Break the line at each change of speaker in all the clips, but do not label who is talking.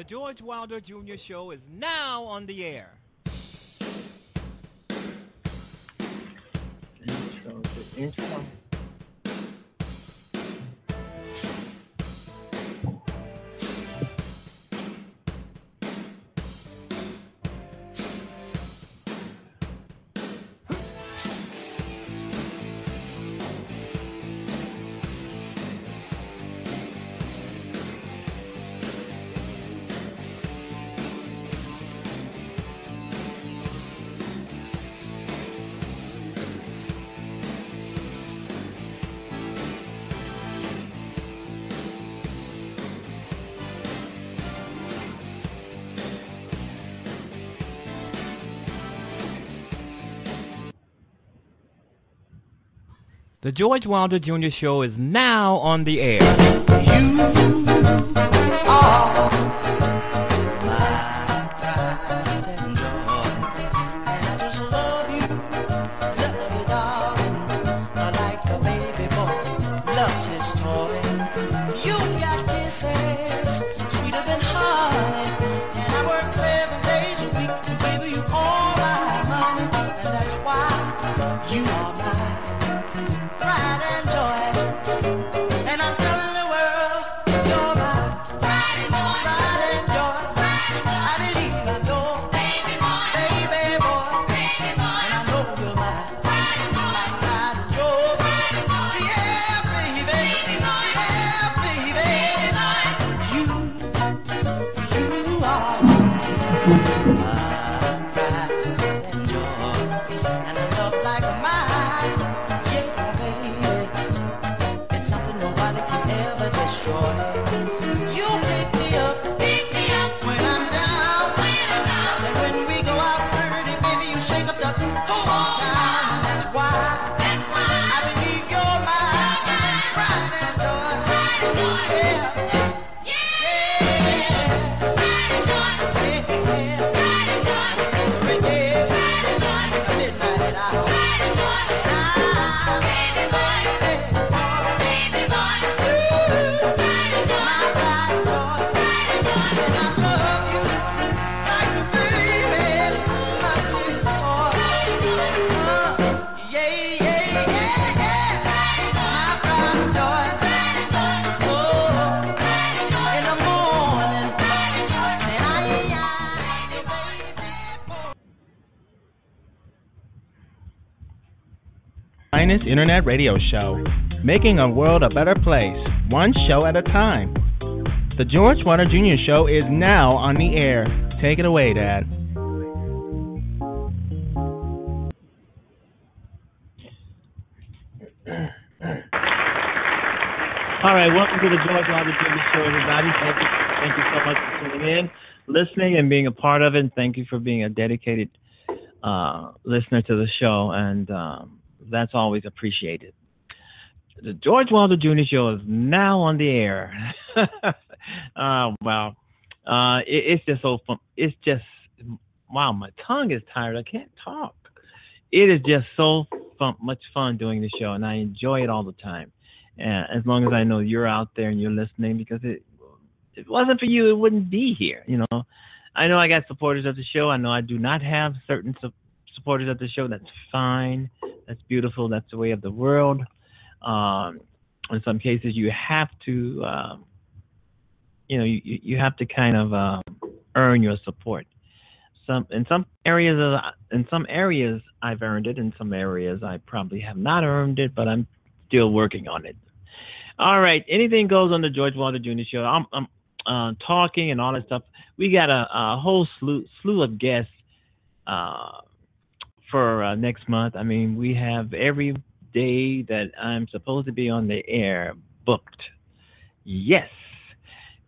The George Wilder Jr. Show is now on the air.
Intro to intro.
The George Wilder Jr. Show is now on the air.
You
Internet Radio Show, making a world a better place, one show at a time. The George Wilder Jr. Show is now on the air. Take it away, Dad.
All right, welcome to the George Wilder Jr. Show, everybody. Thank you, thank you so much for tuning in, listening, and being a part of it. And thank you for being a dedicated uh, listener to the show, and um, that's always appreciated. The George Wilder Jr. Show is now on the air. oh wow, uh, it, it's just so fun. It's just wow, my tongue is tired. I can't talk. It is just so fun, much fun doing the show, and I enjoy it all the time. And as long as I know you're out there and you're listening, because it if it wasn't for you, it wouldn't be here. You know, I know I got supporters of the show. I know I do not have certain supporters of the show. That's fine. That's beautiful. That's the way of the world. Um, in some cases, you have to, um, you know, you, you have to kind of um, earn your support. Some in some areas, of, in some areas, I've earned it. In some areas, I probably have not earned it, but I'm still working on it. All right, anything goes on the George Wilder Jr. Show. I'm, I'm uh, talking and all that stuff. We got a, a whole slew, slew of guests uh, for uh, next month. I mean, we have every day that I'm supposed to be on the air booked. Yes,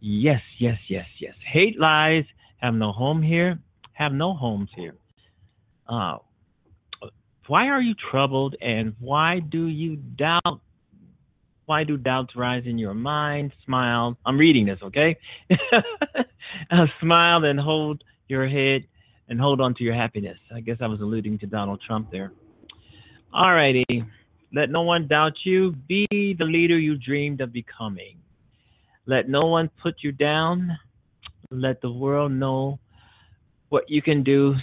yes, yes, yes, yes. Hate lies. Have no home here. Have no homes here. Uh, why are you troubled and why do you doubt? Why do doubts rise in your mind? Smile. I'm reading this, okay? uh, smile and hold your head and hold on to your happiness. I guess I was alluding to Donald Trump there. All righty. Let no one doubt you. Be the leader you dreamed of becoming. Let no one put you down. let the world know what you can do.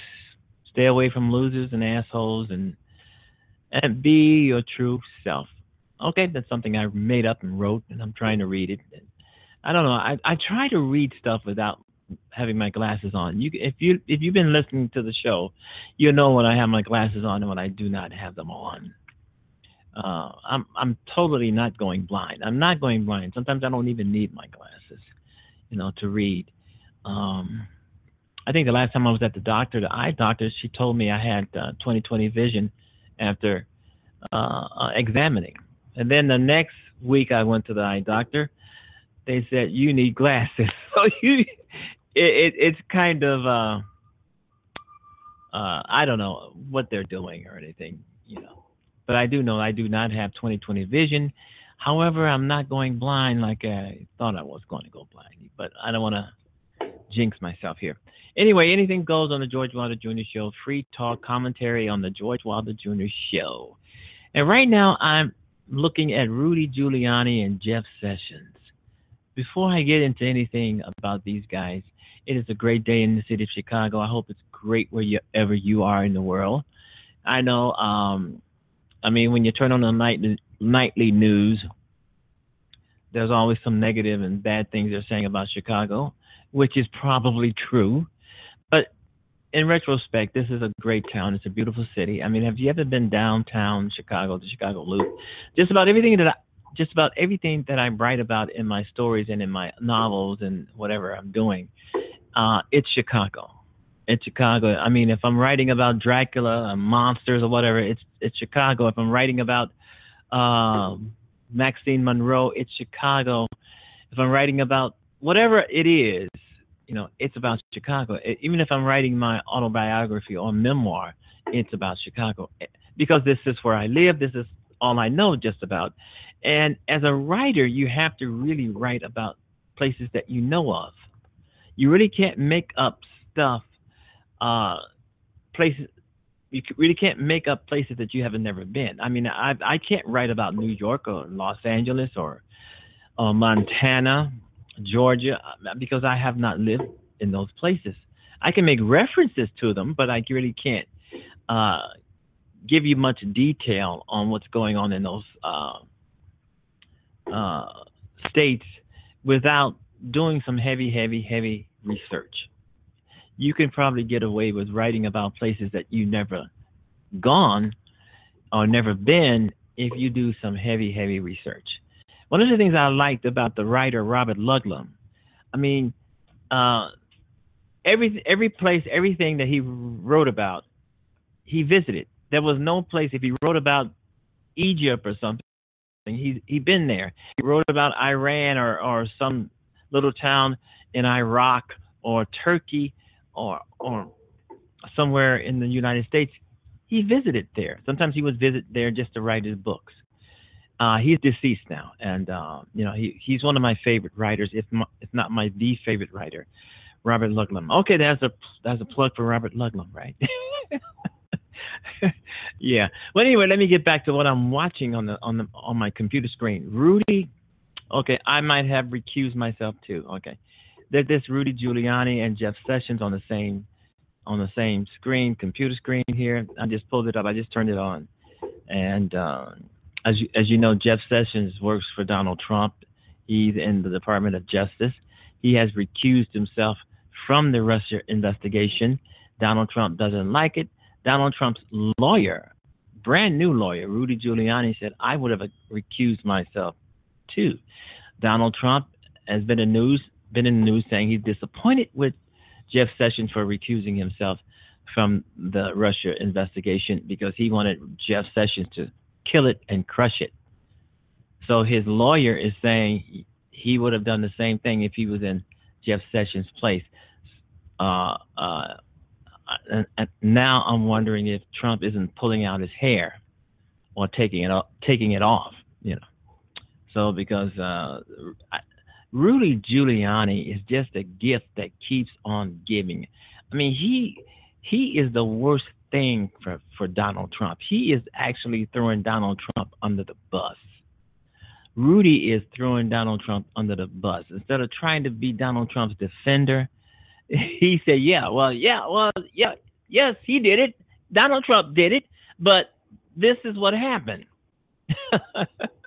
Stay away from losers and assholes, and and be your true self. Okay, that's something I made up and wrote, and I'm trying to read it. I don't know. I I try to read stuff without having my glasses on. You if you if you've been listening to the show, you know when I have my glasses on and when I do not have them on. Uh, I'm I'm totally not going blind. I'm not going blind. Sometimes I don't even need my glasses, you know, to read. Um, I think the last time I was at the doctor, the eye doctor, she told me I had uh, 20/20 vision after uh, uh, examining. And then the next week I went to the eye doctor. They said you need glasses. So you, it, it it's kind of uh, uh, I don't know what they're doing or anything, you know. But I do know I do not have 20/20 vision. However, I'm not going blind like I thought I was going to go blind. But I don't want to jinx myself here. Anyway, anything goes on the George Wilder Jr. Show. Free talk commentary on the George Wilder Jr. Show. And right now, I'm looking at Rudy Giuliani and Jeff Sessions. Before I get into anything about these guys, it is a great day in the city of Chicago. I hope it's great wherever you are in the world. I know, um, I mean, when you turn on the night, nightly news, there's always some negative and bad things they're saying about Chicago, which is probably true. But in retrospect, this is a great town. It's a beautiful city. I mean, have you ever been downtown Chicago, the Chicago Loop? Just about everything that I, just about everything that I write about in my stories and in my novels and whatever I'm doing, uh, it's Chicago. It's Chicago. I mean, if I'm writing about Dracula, monsters, or whatever, it's it's Chicago. If I'm writing about um, Maxine Monroe, it's Chicago. If I'm writing about whatever it is, you know, it's about Chicago. Even if I'm writing my autobiography or memoir, it's about Chicago because this is where I live. This is all I know just about. And as a writer, you have to really write about places that you know of. You really can't make up stuff, uh, places. You really can't make up places that you haven't never been. I mean, I I can't write about New York or Los Angeles or, or Montana Georgia, uh, because I have not lived in those places. I can make references to them, but I really can't uh, give you much detail on what's going on in those uh, uh, states without doing some heavy, heavy, heavy research. You can probably get away with writing about places that you never gone or never been if you do some heavy, heavy research. One of the things I liked about the writer Robert Ludlum, I mean, uh, every every place, everything that he wrote about, he visited. There was no place if he wrote about Egypt or something, he he been there. He wrote about Iran or or some little town in Iraq or Turkey or or somewhere in the United States. He visited there. Sometimes he would visit there just to write his books. Uh, he's deceased now, and uh, you know he he's one of my favorite writers, if my, if not my the favorite writer, Robert Ludlum. Okay, that's a that's a plug for Robert Ludlum, right? yeah. Well, anyway, let me get back to what I'm watching on the on the on my computer screen. Rudy. Okay, I might have recused myself too. Okay, there's this Rudy Giuliani and Jeff Sessions on the same on the same screen, computer screen here. I just pulled it up. I just turned it on, and. Uh, as you, as you know, Jeff Sessions works for Donald Trump. He's in the Department of Justice. He has recused himself from the Russia investigation. Donald Trump doesn't like it. Donald Trump's lawyer, brand new lawyer, Rudy Giuliani, said, I would have recused myself too. Donald Trump has been in news been in the news saying he's disappointed with Jeff Sessions for recusing himself from the Russia investigation because he wanted Jeff Sessions to kill it and crush it. So his lawyer is saying he would have done the same thing if he was in Jeff Sessions' place. Uh, uh, and, and now I'm wondering if Trump isn't pulling out his hair or taking it taking it off, you know. So because uh, Rudy Giuliani is just a gift that keeps on giving. I mean, he he is the worst thing for, for Donald Trump. He is actually throwing Donald Trump under the bus. Rudy is throwing Donald Trump under the bus. Instead of trying to be Donald Trump's defender, he said, "Yeah, well, yeah, well, yeah, yes, he did it. Donald Trump did it, but this is what happened."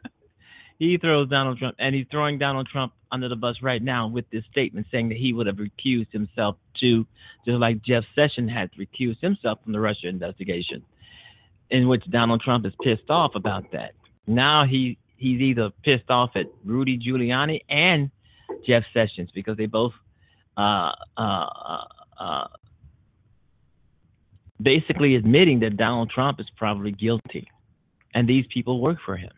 he throws Donald Trump, and he's throwing Donald Trump under the bus right now with this statement saying that he would have recused himself too, just like Jeff Sessions had recused himself from the Russia investigation, in which Donald Trump is pissed off about that. Now he he's either pissed off at Rudy Giuliani and Jeff Sessions because they both uh, uh, uh, basically admitting that Donald Trump is probably guilty, and these people work for him,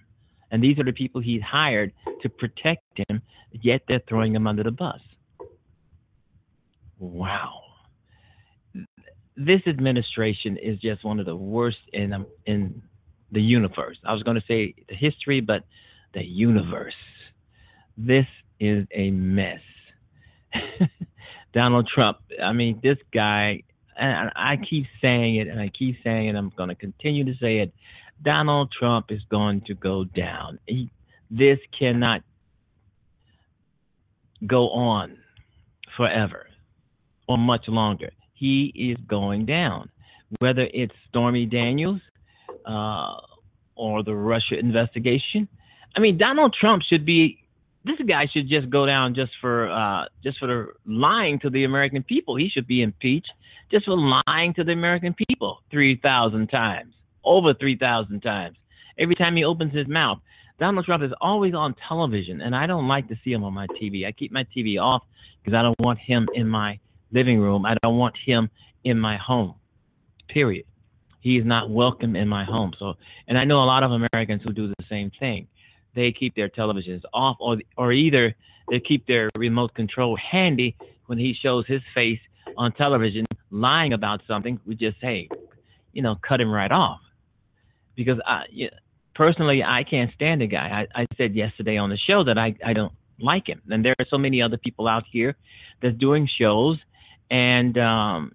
and these are the people he's hired to protect him. Yet they're throwing him under the bus. Wow, this administration is just one of the worst in um, in the universe. I was going to say the history, but the universe. This is a mess. Donald Trump, I mean, this guy, and I keep saying it and I keep saying it, I'm going to continue to say it. Donald Trump is going to go down. He, this cannot go on forever or much longer. He is going down. Whether it's Stormy Daniels uh, or the Russia investigation, I mean, Donald Trump should be this guy should just go down just for uh, just for lying to the American people. He should be impeached just for lying to the American people three thousand times, over three thousand times. Every time he opens his mouth, Donald Trump is always on television, and I don't like to see him on my TV. I keep my TV off because I don't want him in my living room. I don't want him in my home. Period. He is not welcome in my home. So, and I know a lot of Americans who do the same thing they keep their televisions off, or or either they keep their remote control handy when he shows his face on television lying about something. We just hey, you know, cut him right off because I yeah, personally I can't stand the guy. I, I said yesterday on the show that I I don't like him, and there are so many other people out here that's doing shows and um,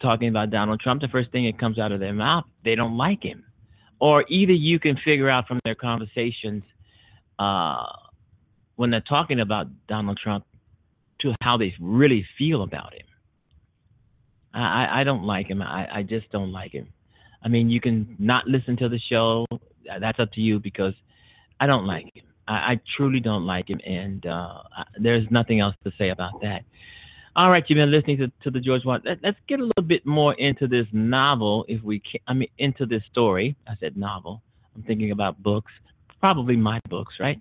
talking about Donald Trump. The first thing that comes out of their mouth, they don't like him or either you can figure out from their conversations uh, when they're talking about Donald Trump to how they really feel about him. I, I don't like him. I, I just don't like him. I mean, you can not listen to the show. That's up to you because I don't like him. I, I truly don't like him, and uh, there's nothing else to say about that. All right, you've been listening to, to the George Washington. Let, us get a little bit more into this novel, if we can. I mean, into this story. I said novel. I'm thinking about books, probably my books, right?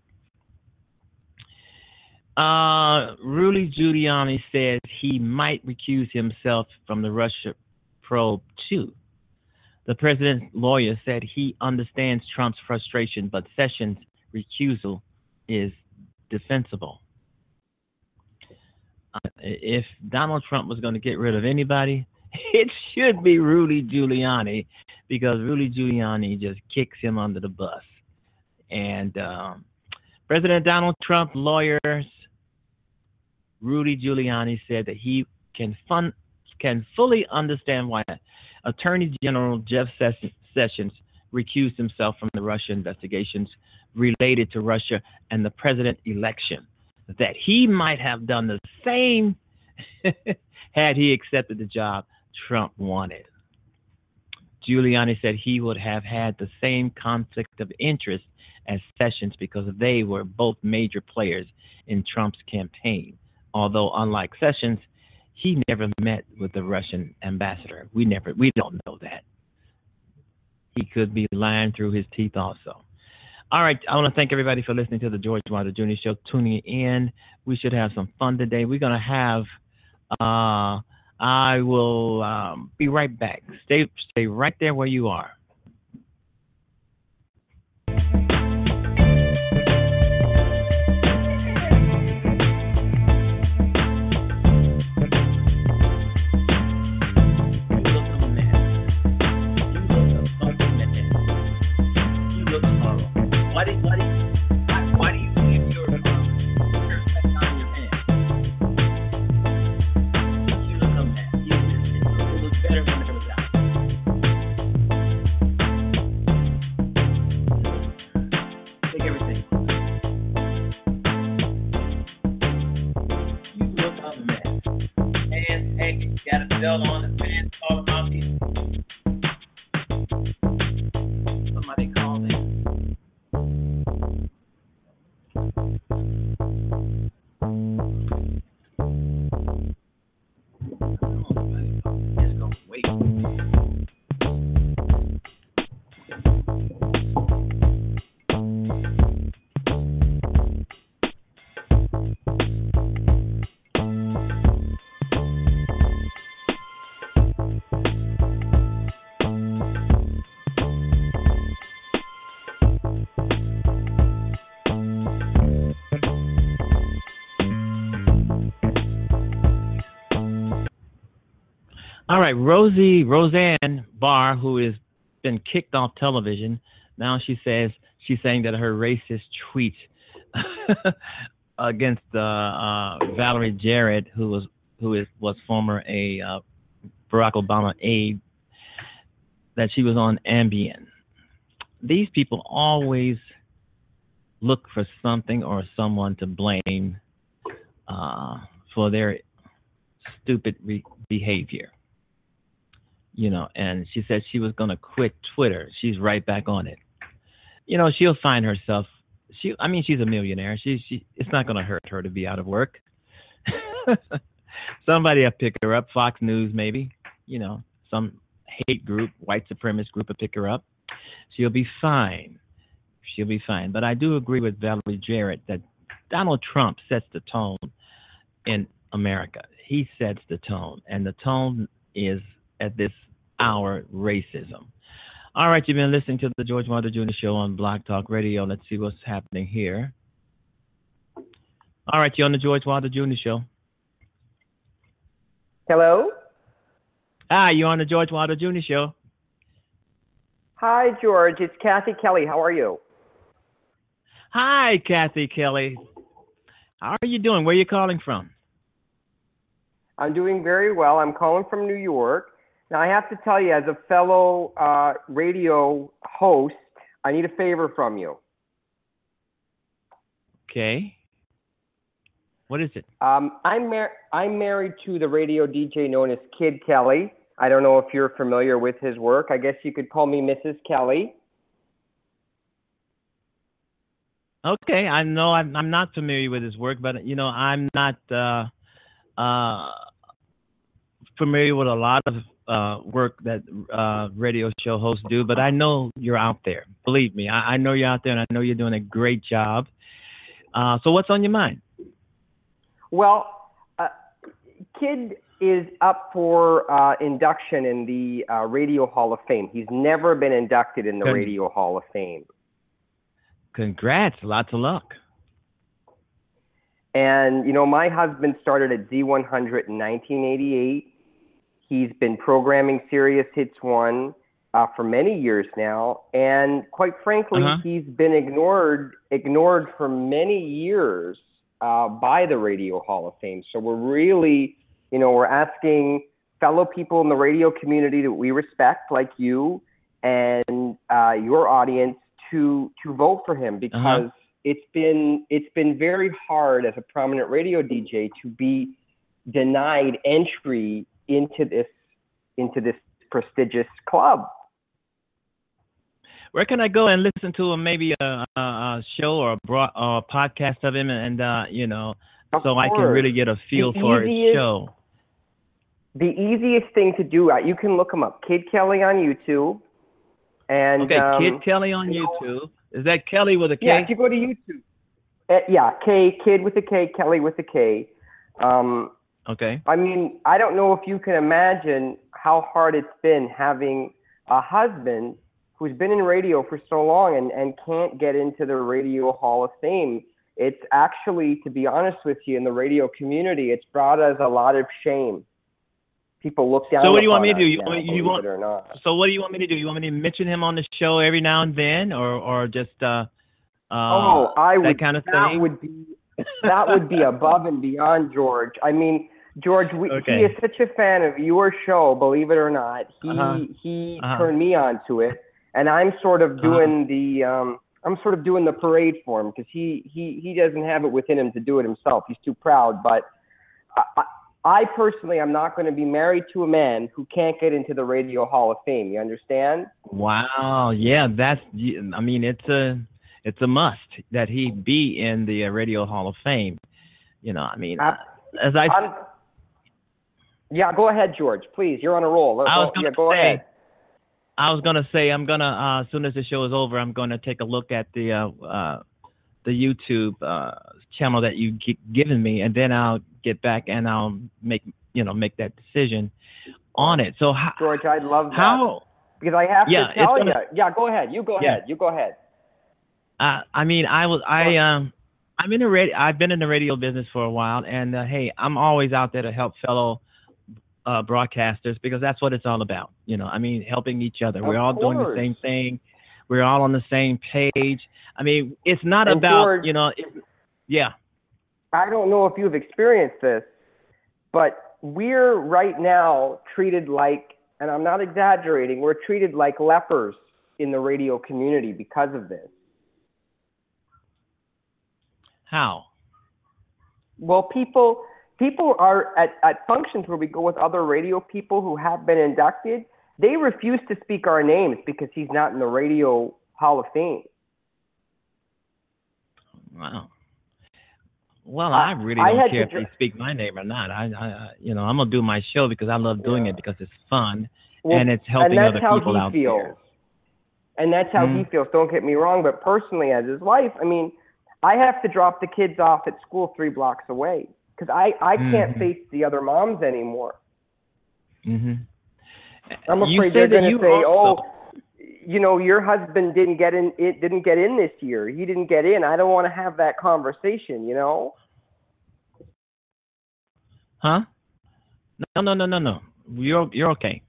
Uh, Rudy Giuliani says he might recuse himself from the Russia probe too. The president's lawyer said he understands Trump's frustration, but Sessions' recusal is defensible if Donald Trump was going to get rid of anybody, it should be Rudy Giuliani because Rudy Giuliani just kicks him under the bus. And um, President Donald Trump lawyers Rudy Giuliani said that he can fun, can fully understand why Attorney General Jeff Sessions recused himself from the Russia investigations related to Russia and the president election that he might have done the same had he accepted the job Trump wanted. Giuliani said he would have had the same conflict of interest as Sessions because they were both major players in Trump's campaign. Although, unlike Sessions, he never met with the Russian ambassador. We never, we don't know that. He could be lying through his teeth also. All right. I want to thank everybody for listening to the George Wilder Jr. Show, tuning in. We should have some fun today. We're going to have, uh, I will um, be right back. Stay, stay right there where you are. What is, All right, Rosie Roseanne Barr, who has been kicked off television, now she says she's saying that her racist tweet against uh, uh, Valerie Jarrett, who was who is was former a uh, Barack Obama aide, that she was on Ambien. These people always look for something or someone to blame uh, for their stupid re- behavior you know, and she said she was going to quit Twitter. She's right back on it. You know, she'll find herself. She, I mean, she's a millionaire. She, she, it's not going to hurt her to be out of work. Somebody will pick her up. Fox News, maybe. You know, some hate group, white supremacist group will pick her up. She'll be fine. She'll be fine. But I do agree with Valerie Jarrett that Donald Trump sets the tone in America. He sets the tone, and the tone is at this hour racism. All right, you've been listening to the George Wilder Jr. Show on Blog Talk Radio. Let's see what's happening here. All right, you're on the George Wilder Jr. Show.
Hello.
Ah, you're on the George Wilder Jr. Show.
Hi, George. It's Kathy Kelly. How are you?
Hi, Kathy Kelly. How are you doing? Where are you calling from?
I'm doing very well. I'm calling from New York. Now, I have to tell you, as a fellow uh, radio host, I need a favor from you.
Okay. What is it?
Um, I'm, mar- I'm married to the radio DJ known as Kid Kelly. I don't know if you're familiar with his work. I guess you could call me Mrs. Kelly.
Okay, I know I'm, I'm not familiar with his work, but you know I'm not uh, uh, familiar with a lot of uh, work that uh, radio show hosts do. But I know you're out there. Believe me, I, I know you're out there, and I know you're doing a great job. Uh, so what's on your mind?
Well, uh, Kid is up for uh, induction in the uh, Radio Hall of Fame. He's never been inducted in the
Good.
Radio Hall of Fame.
Congrats, lots of luck.
And, you know, my husband started at Z100 in 1988. He's been programming Sirius Hits 1 uh, for many years now. And quite frankly,
Uh-huh.
he's been ignored, ignored for many years uh, by the Radio Hall of Fame. So we're really, you know, we're asking fellow people in the radio community that we respect, like you and uh, your audience, to to vote for him because it's been it's been very hard as a prominent radio DJ to be denied entry into this into this prestigious club.
Where can I go and listen to a, maybe a, a, a show or a, broad, or a podcast of him, and uh, you know,
Of
so I can really get a feel
The
for his show.
The easiest thing to do, uh, you can look him up, Kid Kelly on YouTube. And
Okay,
um,
Kid Kelly on
you know-
YouTube. Is that Kelly with a K?
Yeah, if you go to YouTube. Uh, yeah, K Kid with a K, Kelly with a K. Um,
Okay.
I mean, I don't know if you can imagine how hard it's been having a husband who's been in radio for so long and, and can't get into the Radio Hall of Fame. It's actually, to be honest with you, in the radio community, it's brought us a lot of shame. People look down.
So what do you want me to do? You
now,
want you want-
it or not?
So what do you want me to do? You want me to mention him on the show every now and then, or or just uh, uh
oh, I
that
would.
kind of
that
thing?
would be that would be above and beyond George. I mean, George, we,
Okay.
he is such a fan of your show. Believe it or not, he
Uh-huh.
he
Uh-huh.
turned me on to it, and I'm sort of doing the um, I'm sort of doing the parade for him because he he he doesn't have it within him to do it himself. He's too proud. But I, I, personally, I personally am not going to be married to a man who can't get into the Radio Hall of Fame. You understand?
Wow. Yeah, that's. I mean, it's a it's a must that he be in the uh, Radio Hall of Fame. You know, I mean,
Uh,
as I
I'm, yeah, go ahead, George. Please, you're on a roll.
I was
yeah, go
say,
ahead.
I was gonna say I'm gonna uh, as soon as the show is over, I'm gonna take a look at the uh, uh, the YouTube uh, channel that you gi- given me, and then I'll get back and I'll make you know make that decision on it. So how
George, I'd love that.
how
Because I have
Yeah,
to tell
gonna-
you. Yeah, go ahead. You go
Yeah.
ahead. You go ahead.
Uh, I mean I was I um I'm in the radio I've been in the radio business for a while, and uh, hey, I'm always out there to help fellow. Uh, broadcasters because that's what it's all about you know i mean helping each other.
Of
we're all doing the same thing. We're all on the same page. I mean it's not
And
about
George-
you know it, yeah.
I don't know if you've experienced this, but we're right now treated like, and I'm not exaggerating, we're treated like lepers in the radio community because of this.
How
Well, people people are at, at functions where we go with other radio people who have been inducted. They refuse to speak our names because he's not in the radio Hall of Fame.
Wow. Well,
I-
I really
I
don't care if they speak my name or not. I, I, you know, I'm gonna do my show because I love doing
Yeah.
it because it's fun
Well,
and it's helping
and that's
other
how
people
he
out
feels.
there.
And that's how he
Mhm.
feels. Don't get me wrong, but personally, as his wife, I mean, I have to drop the kids off at school three blocks away because I, I can't
Mhm.
face the other moms anymore.
hmm
I'm afraid they're going to say,
also-
"Oh, you know, your husband didn't get in. It didn't get in this year. He didn't get in." I don't want to have that conversation. You know.
Huh? No, no, no, no, no. You're you're okay.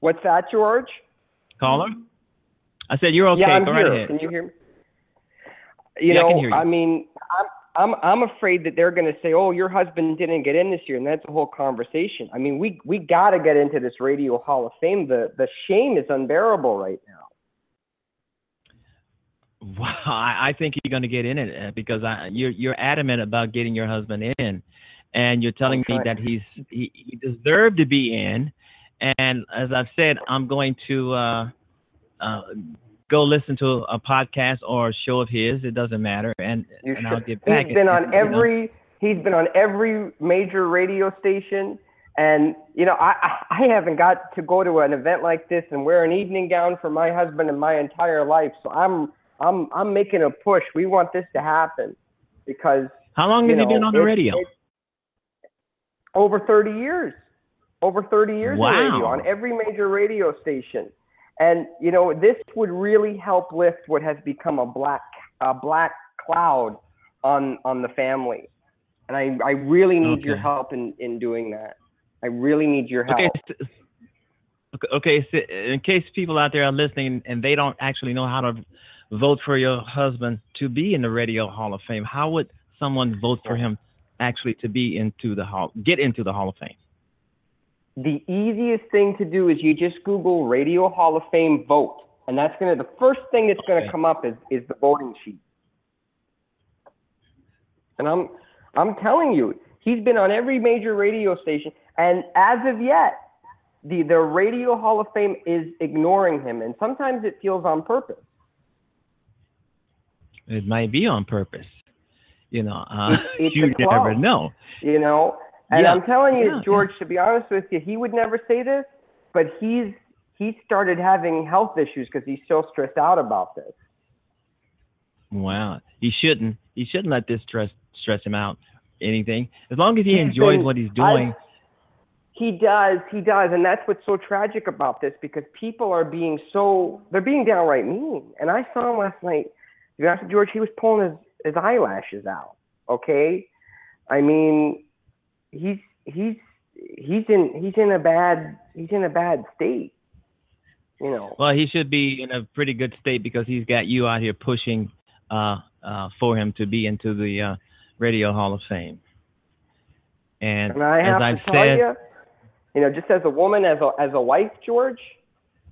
What's that, George?
Caller. I said you're okay.
yeah, I'm
Go
here.
right ahead.
Can you hear me? You
Yeah, I
know,
hear you.
I mean, I'm I'm I'm afraid that they're going to say, "Oh, your husband didn't get in this year," and that's a whole conversation. I mean, we we got to get into this Radio Hall of Fame. The the shame is unbearable right now.
Wow, I, I think you're going to get in it uh, because I, you're you're adamant about getting your husband in, and you're telling me that he's he, he deserved to be in. And as I've said, I'm going to uh, uh, go listen to a podcast or a show of his. It doesn't matter, and
You
and I'll get back.
He's been on
know,
every he's been on every major radio station, and you know, I I haven't got to go to an event like this and wear an evening gown for my husband in my entire life. So I'm I'm I'm making a push. We want this to happen because
How long have
you
has he been on the radio?
over 30 years. Over 30 years
Wow.
on every major radio station. And you know, this would really help lift what has become a black a black cloud on on the family. And I I really need your help in in doing that. I really need your help.
Okay. Okay, okay. So in case people out there are listening and they don't actually know how to vote for your husband to be in the Radio Hall of Fame, how would someone vote for oh. him actually to be into the hall, get into the Hall of Fame?
The easiest thing to do is you just Google Radio Hall of Fame vote. And that's gonna the first thing that's gonna
Okay.
come up is is the voting sheet. And I'm I'm telling you, he's been on every major radio station, and as of yet, the the Radio Hall of Fame is ignoring him, and sometimes it feels on purpose.
It might be on purpose. You know, uh,
It's- it's
you
a
never know.
You know, and
Yeah,
I'm telling you,
yeah,
George, to be honest with you, he would never say this, but he's he started having health issues because he's so stressed out about this.
Wow, he shouldn't. He shouldn't let this stress stress him out. Anything, as long as he
He's
enjoys
been-
what he's
I-
doing.
He does, he does, and that's what's so tragic about this because people are being so they're being downright mean. And I saw him last night. To be honest with George, he was pulling his, his eyelashes out. Okay, I mean, he's he's he's in he's in a bad he's in a bad state. You know.
Well, he should be in a pretty good state because he's got you out here pushing uh, uh, for him to be into the uh, Radio Hall of Fame. And,
And I
as
have
I've
to tell
said,
you, you know, just as a woman, as a as a wife, George,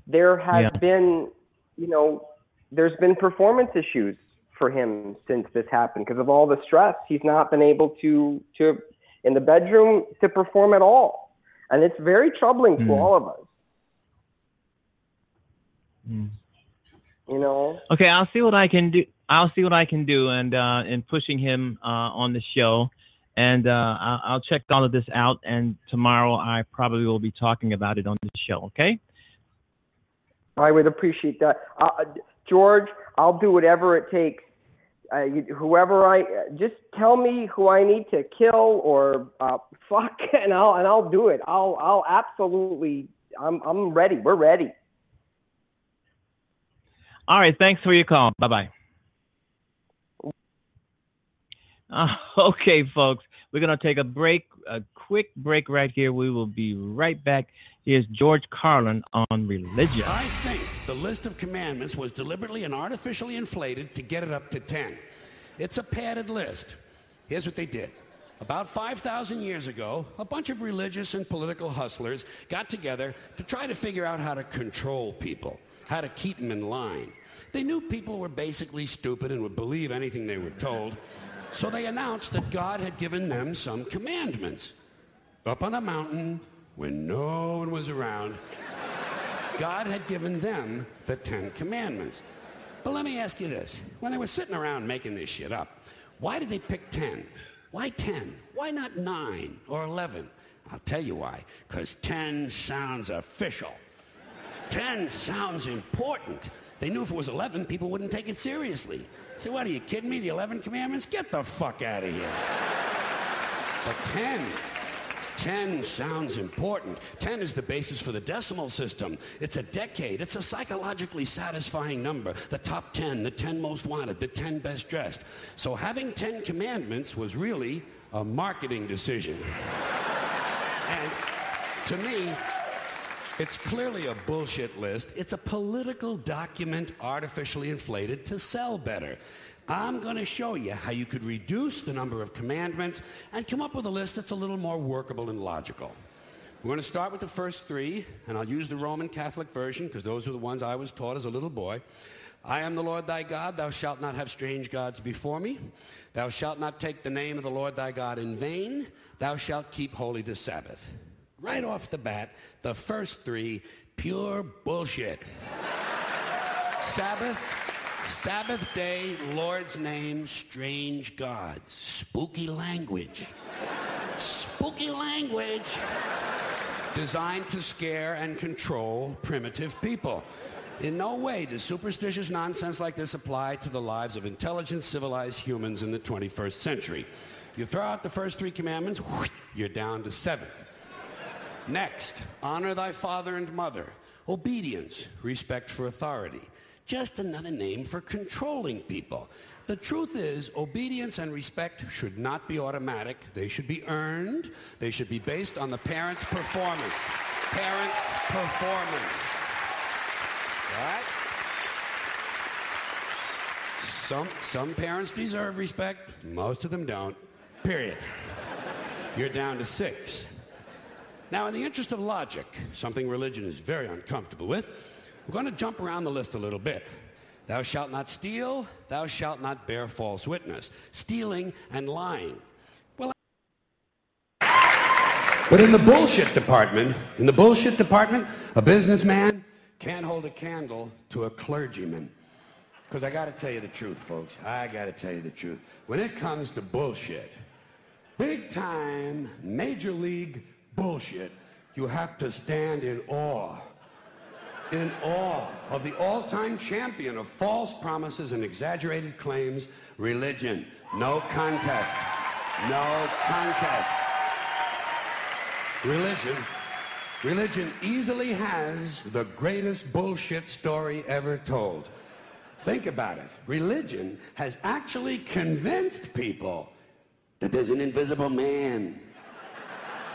there has
Yeah.
been, you know, there's been performance issues for him since this happened because of all the stress. He's not been able to to in the bedroom to perform at all. And it's very troubling to
Mm.
all of us.
Mm.
You know,
Okay, I'll see what I can do. I'll see what I can do, and uh, in pushing him uh, on the show, and uh, I'll, I'll check all of this out. And tomorrow, I probably will be talking about it on the show. Okay.
I would appreciate that. Uh, George, I'll do whatever it takes. Whoever I just tell me who I need to kill or uh, fuck, and I'll and I'll do it. I'll I'll absolutely. I'm I'm ready. We're ready.
All right. Thanks for your call. Bye bye. Uh, okay, folks. We're gonna take a break, a quick break right here. We will be right back. Here's George Carlin on religion.
I think the list of commandments was deliberately and artificially inflated to get it up to 10. It's a padded list. Here's what they did. About 5,000 years ago, a bunch of religious and political hustlers got together to try to figure out how to control people, how to keep them in line. They knew people were basically stupid and would believe anything they were told, so they announced that God had given them some commandments. Up on a mountain, when no one was around, God had given them the Ten Commandments. But let me ask you this. When they were sitting around making this shit up, why did they pick 10? Why 10? Why not 9 or 11? I'll tell you why. Because 10 sounds official. 10 sounds important. They knew if it was 11, people wouldn't take it seriously. Say, what, are you kidding me? The 11 commandments? Get the fuck out of here. But 10, 10 sounds important. 10 is the basis for the decimal system. It's a decade. It's a psychologically satisfying number. The top 10, the 10 most wanted, the 10 best dressed. So having 10 commandments was really a marketing decision. And to me, it's clearly a bullshit list. It's a political document artificially inflated to sell better. I'm going to show you how you could reduce the number of commandments and come up with a list that's a little more workable and logical. We're going to start with the first three, and I'll use the Roman Catholic version because those are the ones I was taught as a little boy. I am the Lord thy God. Thou shalt not have strange gods before me. Thou shalt not take the name of the Lord thy God in vain. Thou shalt keep holy the Sabbath. Right off the bat, the first three, pure bullshit. Sabbath, Sabbath day, Lord's name, strange gods, spooky language. Spooky language designed to scare and control primitive people. In no way does superstitious nonsense like this apply to the lives of intelligent, civilized humans in the 21st century. You throw out the first three commandments, you're down to seven. Next, honor thy father and mother. Obedience, respect for authority. Just another name for controlling people. The truth is, obedience and respect should not be automatic. They should be earned. They should be based on the parent's performance. Parent's performance. All right? Some, some parents deserve respect. Most of them don't. Period. You're down to six. Now, in the interest of logic, something religion is very uncomfortable with, we're going to jump around the list a little bit. Thou shalt not steal, thou shalt not bear false witness. Stealing and lying. Well, but in the bullshit department, in the bullshit department, a businessman can't hold a candle to a clergyman. Because I got to tell you the truth, folks. I got to tell you the truth. When it comes to bullshit, big time, major league bullshit, you have to stand in awe. In awe of the all-time champion of false promises and exaggerated claims, religion. No contest. No contest. Religion. Religion easily has the greatest bullshit story ever told. Think about it. Religion has actually convinced people that there's an invisible man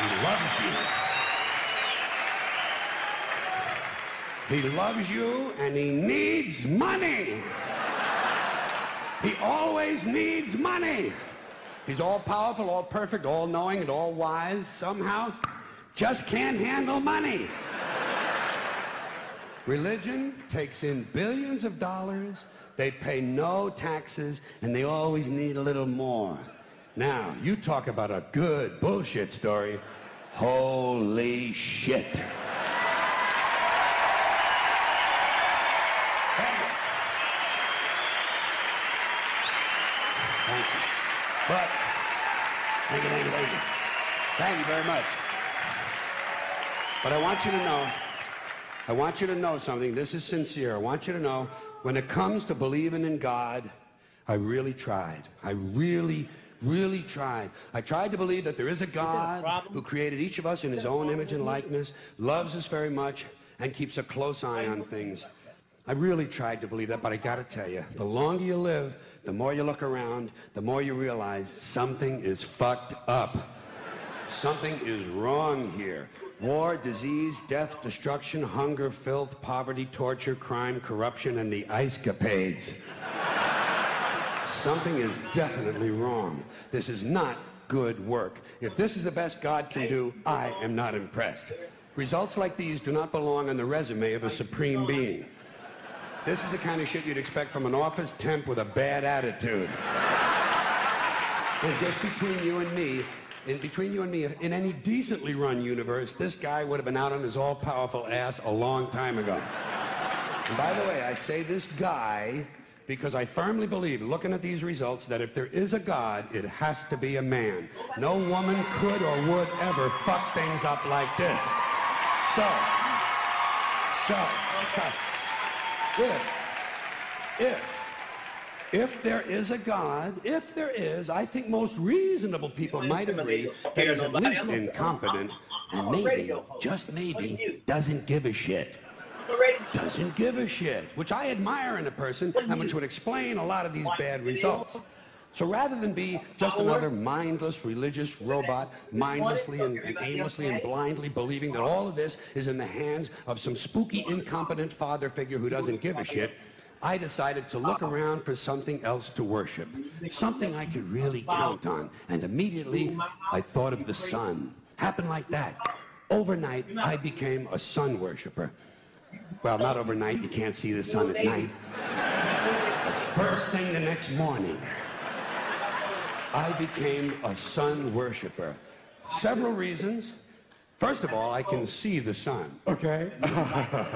He loves you. He loves you and he needs money. He always needs money. He's all powerful, all perfect, all knowing, and all wise. Somehow, just can't handle money. Religion takes in billions of dollars. They pay no taxes, and they always need a little more. Now, you talk about a good bullshit story. Holy shit. Thank you. But, thank you, thank you, thank you. Thank you very much. But I want you to know, I want you to know something. This is sincere. I want you to know, when it comes to believing in God, I really tried. I really, really tried. I tried to believe that there is a God who created each of us in his own image and likeness, loves us very much, and keeps a close eye on things. I really tried to believe that, but I got to tell you, the longer you live, the more you look around, the more you realize something is fucked up. Something is wrong here. War, disease, death, destruction, hunger, filth, poverty, torture, crime, corruption, and the ice capades. Something is definitely wrong. This is not good work. If this is the best God can do, I am not impressed. Results like these do not belong on the resume of a supreme being. This is the kind of shit you'd expect from an office temp with a bad attitude. And just between you and me, in between you and me, in any decently run universe, this guy would have been out on his all-powerful ass a long time ago. And by the way, I say this guy because I firmly believe, looking at these results, that if there is a God, it has to be a man. No woman could or would ever fuck things up like this. So, so, if, if, if there is a God, if there is, I think most reasonable people might agree that at least incompetent and maybe, just maybe, doesn't give a shit. Doesn't give a shit, which I admire in a person and which would explain a lot of these bad results. So rather than be just another mindless religious robot, mindlessly and, and, aimlessly and blindly believing that all of this is in the hands of some spooky, incompetent father figure who doesn't give a shit, I decided to look around for something else to worship, something I could really count on. And immediately I thought of the sun. Happened like that. Overnight, I became a sun worshiper. Well, not overnight. You can't see the sun at night. First thing the next morning, I became a sun worshiper. Several reasons. First of all, I can see the sun, okay? yeah.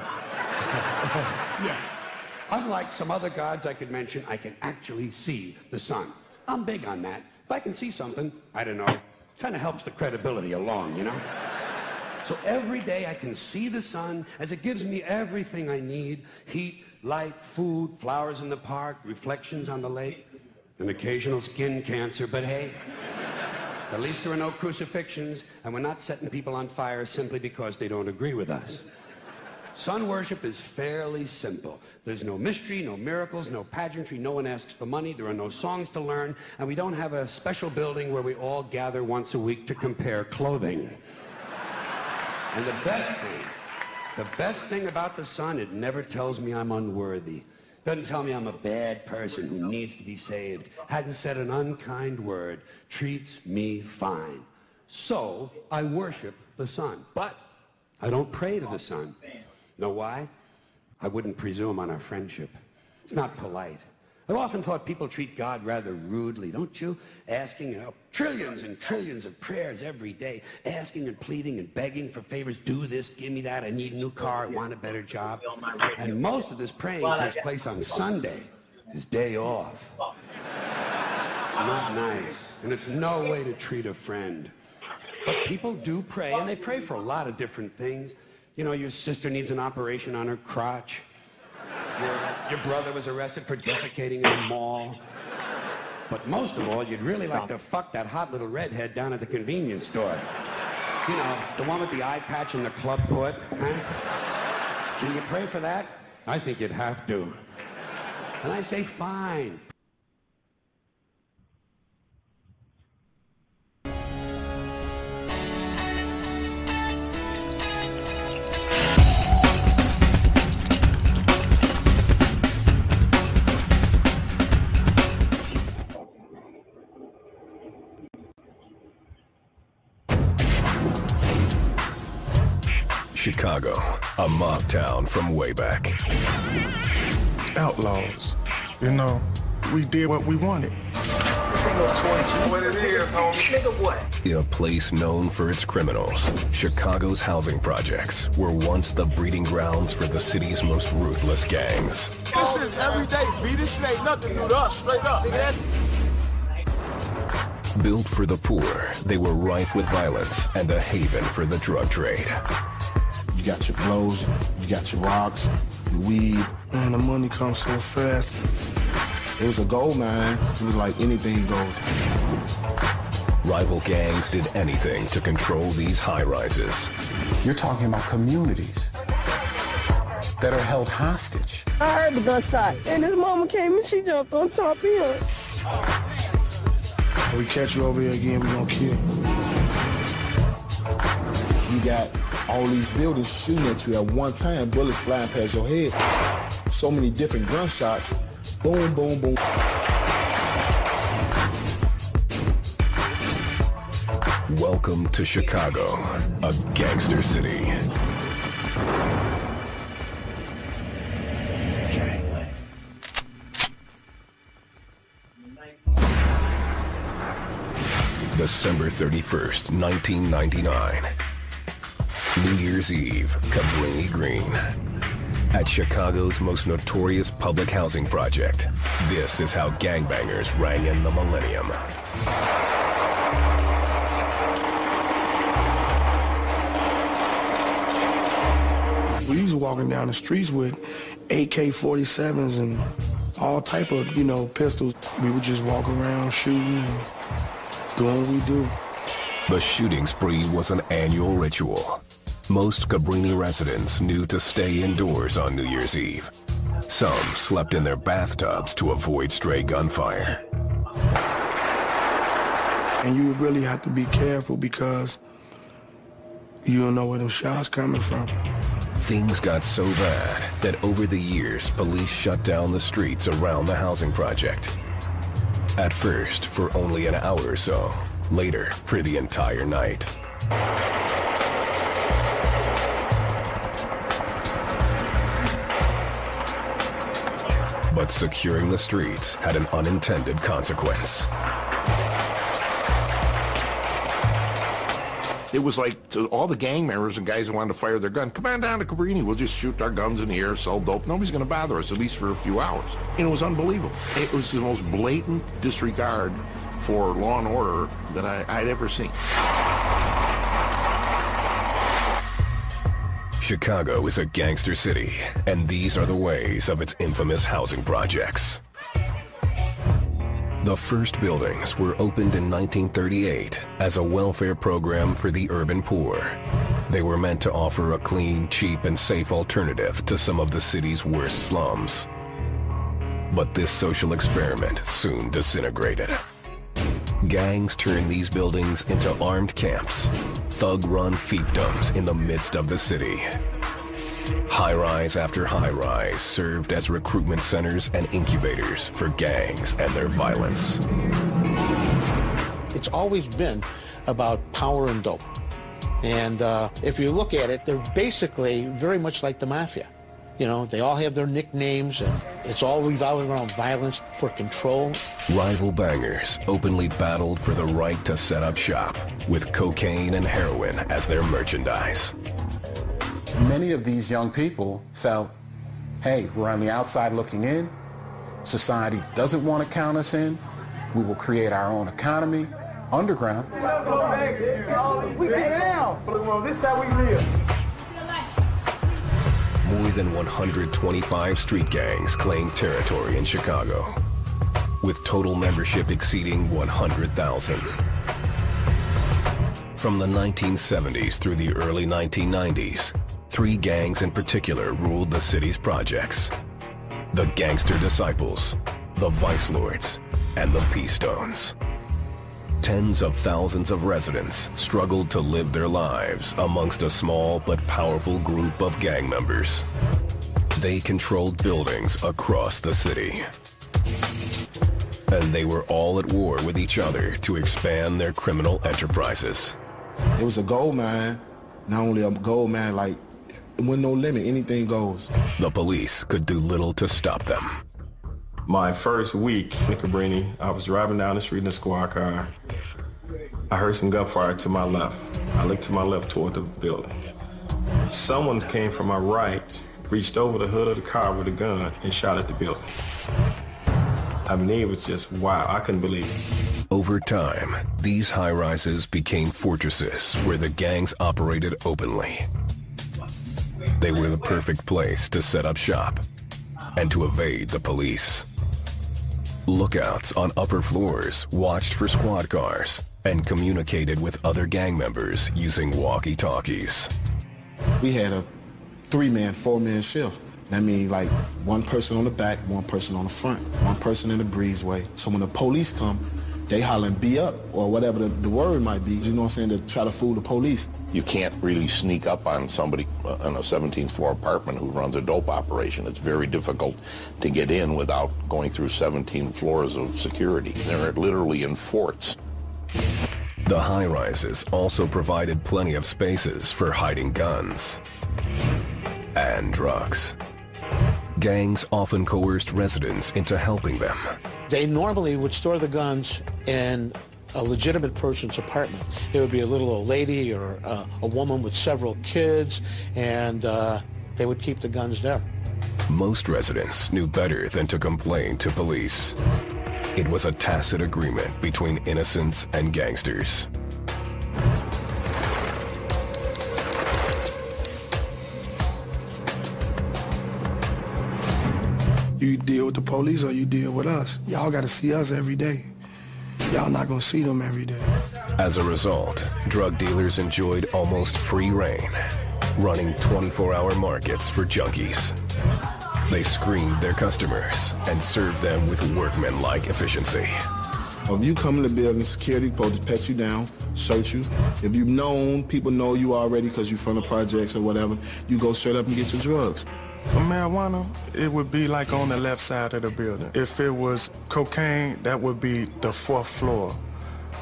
Unlike some other gods I could mention, I can actually see the sun. I'm big on that. If I can see something, I don't know, kind of helps the credibility along, you know? So every day I can see the sun as it gives me everything I need. Heat, light, food, flowers in the park, reflections on the lake, an occasional skin cancer, but hey, at least there are no crucifixions and we're not setting people on fire simply because they don't agree with us. Sun worship is fairly simple. There's no mystery, no miracles, no pageantry. No one asks for money. There are no songs to learn. And we don't have a special building where we all gather once a week to compare clothing. And the best thing, the best thing about the sun, it never tells me I'm unworthy. Doesn't tell me I'm a bad person who needs to be saved. Hadn't said an unkind word. Treats me fine. So I worship the sun. But I don't pray to the sun. Know why? I wouldn't presume on our friendship. It's not polite. I've often thought people treat God rather rudely, don't you? Asking you know, trillions and trillions of prayers every day, asking and pleading and begging for favors. Do this, give me that. I need a new car. I want a better job. And most of this praying takes place on Sunday, his day off. It's not nice, and it's no way to treat a friend. But people do pray, and they pray for a lot of different things. You know, your sister needs an operation on her crotch. Your, your brother was arrested for defecating in a mall. But most of all, you'd really like to fuck that hot little redhead down at the convenience store. You know, the one with the eye patch and the club foot, huh? Can you pray for that? I think you'd have to. And I say, fine.
Chicago, a mob town from way back.
Outlaws. You know, we did what we wanted.
This ain't no toy, G. What it is, homie. Nigga, what?
A place known for its criminals, Chicago's housing projects were once the breeding grounds for the city's most ruthless gangs.
This is every day, B. This ain't nothing new to us, straight up. Nigga, that's
Built for the poor, they were rife with violence and a haven for the drug trade.
You got your blows, you got your rocks, your weed. Man, the money comes so fast. It was a gold mine. It was like anything goes.
Rival gangs did anything to control these high rises.
You're talking about communities that are held hostage.
I heard the gunshot, and his mama came and she jumped on top of him.
If we catch you over here again, we gonna kill you.
You got all these buildings shooting at you at one time, bullets flying past your head. So many different gunshots. Boom, boom, boom.
Welcome to Chicago, a gangster city. December 31st, 1999. New Year's Eve, Cabrini Green. At Chicago's most notorious public housing project, this is how gangbangers rang in the millennium.
We was walking down the streets with AK-47s and all type of, you know, pistols. We would just walk around shooting and doing what we do.
The shooting spree was an annual ritual. Most Cabrini residents knew to stay indoors on New Year's Eve. Some slept in their bathtubs to avoid stray gunfire.
And you really have to be careful because you don't know where them shots coming from.
Things got so bad that over the years, police shut down the streets around the housing project. At first, for only an hour or so. Later, for the entire night. But securing the streets had an unintended consequence.
It was like to all the gang members and guys who wanted to fire their gun, come on down to Cabrini. We'll just shoot our guns in the air, sell dope. Nobody's going to bother us, at least for a few hours. And it was unbelievable. It was the most blatant disregard for law and order that I, I'd ever seen.
Chicago is a gangster city, and these are the ways of its infamous housing projects. The first buildings were opened in 1938 as a welfare program for the urban poor. They were meant to offer a clean, cheap, and safe alternative to some of the city's worst slums. But this social experiment soon disintegrated. Gangs turn these buildings into armed camps, thug-run fiefdoms in the midst of the city. High-rise after high-rise served as recruitment centers and incubators for gangs and their violence.
It's always been about power and dope. And uh, if you look at it, they're basically very much like the mafia. You know, they all have their nicknames, and it's all revolving around violence for control.
Rival bangers openly battled for the right to set up shop, with cocaine and heroin as their merchandise.
Many of these young people felt, hey, we're on the outside looking in. Society doesn't want to count us in. We will create our own economy, underground.
We get down. This how we live.
More than 125 street gangs claim territory in Chicago, with total membership exceeding 100,000. From the 1970s through the early 1990s, Three gangs in particular ruled the city's projects. The Gangster Disciples, the Vice Lords, and the P-Stones. Tens of thousands of residents struggled to live their lives amongst a small but powerful group of gang members. They controlled buildings across the city. And they were all at war with each other to expand their criminal enterprises.
It was a gold mine, not only a gold mine, like, it wasn't no limit, anything goes.
The police could do little to stop them.
My first week in Cabrini, I was driving down the street in a squad car. I heard some gunfire to my left. I looked to my left toward the building. Someone came from my right, reached over the hood of the car with a gun and shot at the building. I mean, it was just wow. I couldn't believe it.
Over time, these high-rises became fortresses where the gangs operated openly. They were the perfect place to set up shop and to evade the police. Lookouts on upper floors watched for squad cars and communicated with other gang members using walkie-talkies.
We had a three-man, four-man shift. That means like one person on the back, one person on the front, one person in the breezeway. So when the police come, they hollering be up or whatever the, the word might be, you know what I'm saying, to try to fool the police.
You can't really sneak up on somebody uh, in a 17th floor apartment who runs a dope operation. It's very difficult to get in without going through 17 floors of security. They're literally in forts.
The high-rises also provided plenty of spaces for hiding guns and drugs. Gangs often coerced residents into helping them.
They normally would store the guns in a legitimate person's apartment. It would be a little old lady or uh, a woman with several kids, and uh, they would keep the guns there.
Most residents knew better than to complain to police. It was a tacit agreement between innocents and gangsters.
You deal with the police or you deal with us. Y'all got to see us every day. Y'all not going to see them every day.
As a result, drug dealers enjoyed almost free rein, running 24-hour markets for junkies. They screened their customers and served them with workmanlike efficiency.
If you come in the building, security supposed to pat you down, search you. If you've known, people know you already because you're from the projects or whatever, you go straight up and get your drugs.
For marijuana, it would be like on the left side of the building. If it was cocaine, that would be the fourth floor.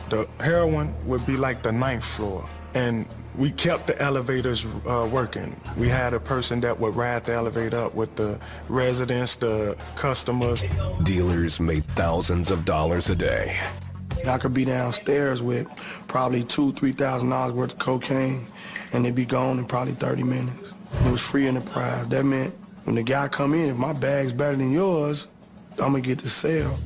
The heroin would be like the ninth floor. And we kept the elevators uh, working. We had a person that would ride the elevator up with the residents, the customers.
Dealers made thousands of dollars a day.
I could be downstairs with probably two, three thousand dollars worth of cocaine, and it'd be gone in probably 30 minutes. It was free enterprise. That meant when the guy come in, if my bag's better than yours, I'm gonna get the sale.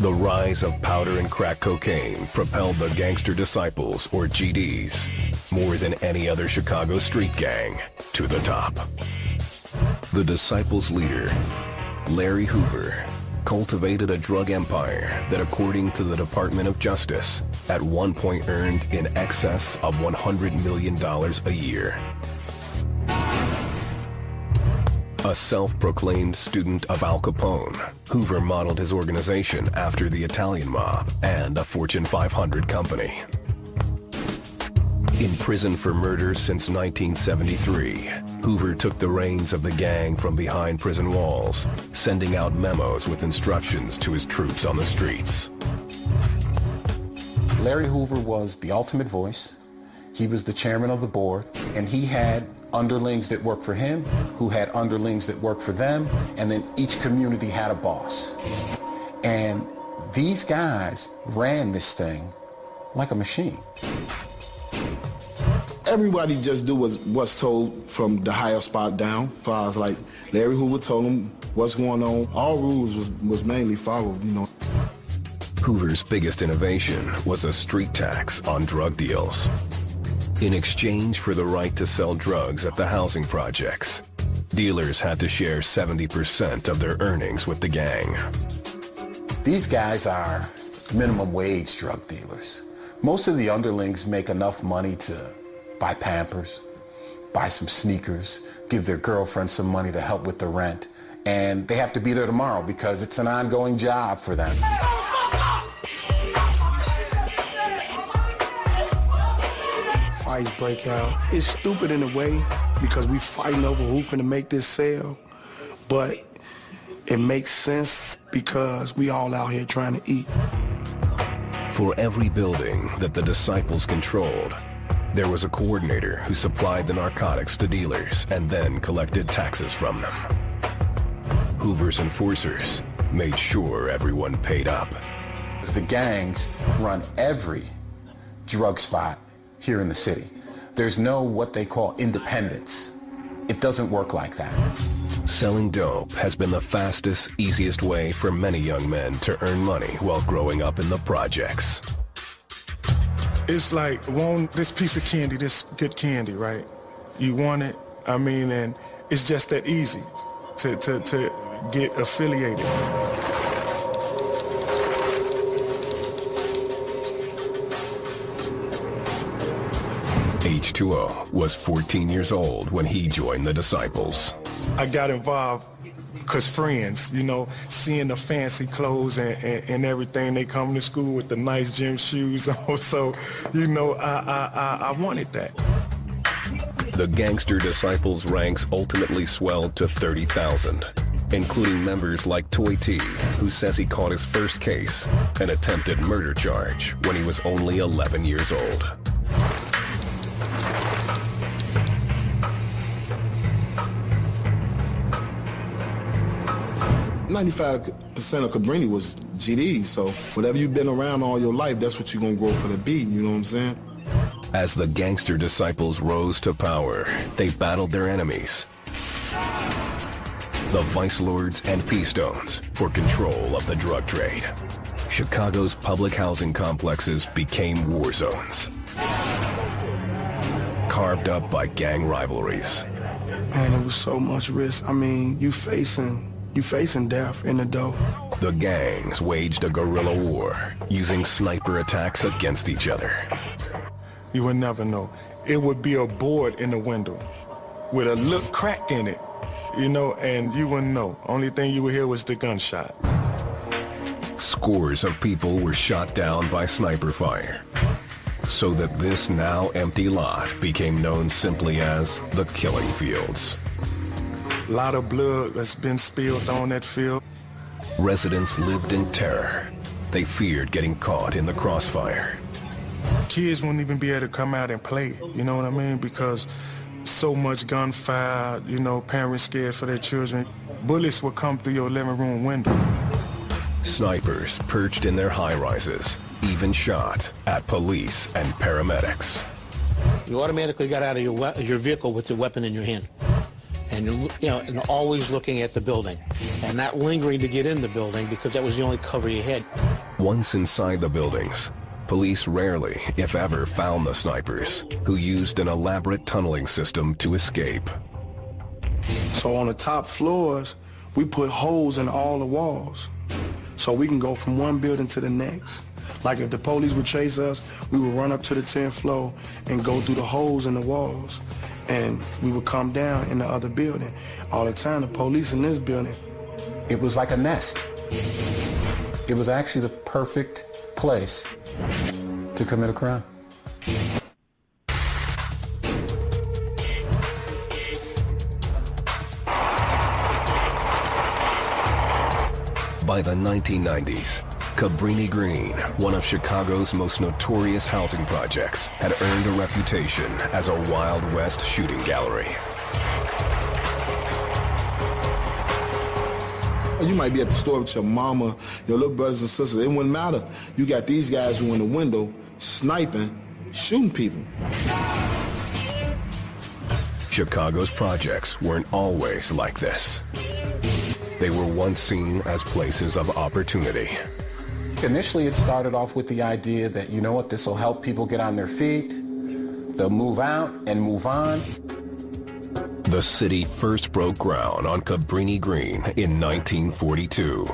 The rise of powder and crack cocaine propelled the Gangster Disciples, or GDs, more than any other Chicago street gang, to the top. The Disciples' leader, Larry Hoover, cultivated a drug empire that, according to the Department of Justice, at one point earned in excess of $100 million a year. A self-proclaimed student of Al Capone, Hoover modeled his organization after the Italian mob and a Fortune 500 company. In prison for murder since 1973, Hoover took the reins of the gang from behind prison walls, sending out memos with instructions to his troops on the streets.
Larry Hoover was the ultimate voice. He was the chairman of the board, and he had underlings that worked for him, who had underlings that worked for them, and then each community had a boss. And these guys ran this thing like a machine.
Everybody just do what's, what's told from the higher spot down, as far as like Larry Hoover told them what's going on. All rules was, was mainly followed, you know.
Hoover's biggest innovation was a street tax on drug deals. In exchange for the right to sell drugs at the housing projects, dealers had to share 70% of their earnings with the gang.
These guys are minimum wage drug dealers. Most of the underlings make enough money to buy Pampers, buy some sneakers, give their girlfriend some money to help with the rent, and they have to be there tomorrow because it's an ongoing job for them.
Fights break out. It's stupid in a way because we fighting over who finna make this sale, but it makes sense because we all out here trying to eat.
For every building that the disciples controlled, there was a coordinator who supplied the narcotics to dealers and then collected taxes from them. Hoover's enforcers made sure everyone paid up.
As the gangs run every drug spot here in the city. There's no what they call independence. It doesn't work like that.
Selling dope has been the fastest, easiest way for many young men to earn money while growing up in the projects.
It's like want this piece of candy, this good candy, right? You want it, I mean, and it's just that easy to, to, to get affiliated.
H2O was 14 years old when he joined the Disciples.
I got involved because friends, you know, seeing the fancy clothes and, and, and, everything, they come to school with the nice gym shoes on. So, you know, I, I, I, I wanted that.
The Gangster Disciples ranks ultimately swelled to 30,000, including members like Toy T, who says he caught his first case, an attempted murder charge, when he was only 11 years old.
95% of Cabrini was GD, so whatever you've been around all your life, that's what you're gonna grow for the beat, you know what I'm saying?
As the gangster disciples rose to power, they battled their enemies, the Vice Lords and P-Stones, for control of the drug trade. Chicago's public housing complexes became war zones, carved up by gang rivalries.
Man, it was so much risk. I mean, you facing you facing death in the dough.
The gangs waged a guerrilla war, using sniper attacks against each other.
You would never know. It would be a board in the window with a little crack in it, you know, and you wouldn't know. Only thing you would hear was the gunshot.
Scores of people were shot down by sniper fire, so that this now empty lot became known simply as the killing fields.
A lot of blood has been spilled on that field.
Residents lived in terror. They feared getting caught in the crossfire.
Kids wouldn't even be able to come out and play, you know what I mean? Because so much gunfire, you know, parents scared for their children. Bullets would come through your living room window.
Snipers perched in their high-rises, even shot at police and paramedics.
You automatically got out of your, your vehicle with your weapon in your hand and you know, and always looking at the building, and not lingering to get in the building because that was the only cover you had.
Once inside the buildings, police rarely, if ever, found the snipers, who used an elaborate tunneling system to escape.
So on the top floors, we put holes in all the walls, so we can go from one building to the next. Like if the police would chase us, we would run up to the 10th floor and go through the holes in the walls and we would come down in the other building. All the time, the police in this building.
It was like a nest. It was actually the perfect place to commit a crime.
By the 1990s, Cabrini Green, one of Chicago's most notorious housing projects, had earned a reputation as a Wild West shooting gallery.
You might be at the store with your mama, your little brothers and sisters. It wouldn't matter. You got these guys who in the window sniping, shooting people.
Chicago's projects weren't always like this. They were once seen as places of opportunity.
Initially, it started off with the idea that, you know what, this will help people get on their feet. They'll move out and move on.
The city first broke ground on Cabrini Green in 1942,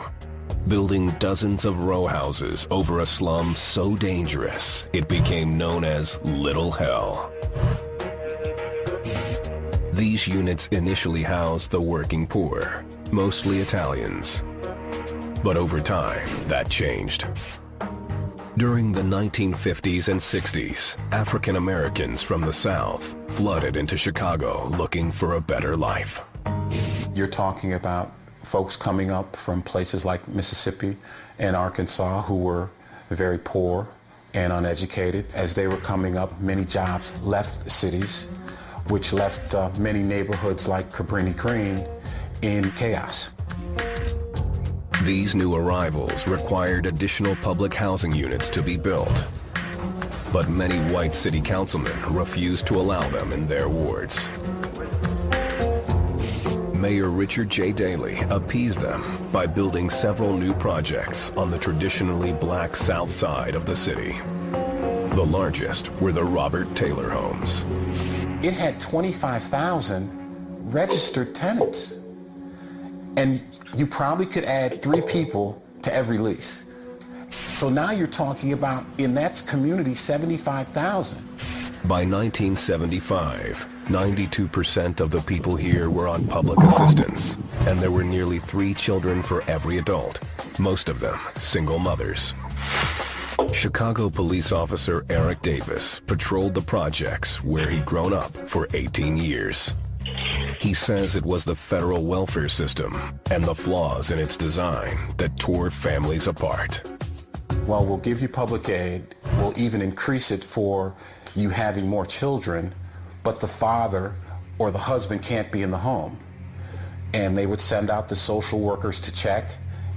building dozens of row houses over a slum so dangerous it became known as Little Hell. These units initially housed the working poor, mostly Italians. But over time, that changed. During the 1950s and 60s, African Americans from the South flooded into Chicago looking for a better life.
You're talking about folks coming up from places like Mississippi and Arkansas who were very poor and uneducated. As they were coming up, many jobs left cities, which left uh, many neighborhoods like Cabrini Green in chaos.
These new arrivals required additional public housing units to be built. But many white city councilmen refused to allow them in their wards. Mayor Richard J. Daley appeased them by building several new projects on the traditionally black south side of the city. The largest were the Robert Taylor homes.
It had 25,000 registered tenants. And you probably could add three people to every lease. So now you're talking about, in that community, 75,000.
By 1975, 92% of the people here were on public assistance, and there were nearly three children for every adult, most of them single mothers. Chicago police officer Eric Davis patrolled the projects where he'd grown up for 18 years. He says it was the federal welfare system and the flaws in its design that tore families apart.
Well, we'll give you public aid. We'll even increase it for you having more children, but the father or the husband can't be in the home. And they would send out the social workers to check,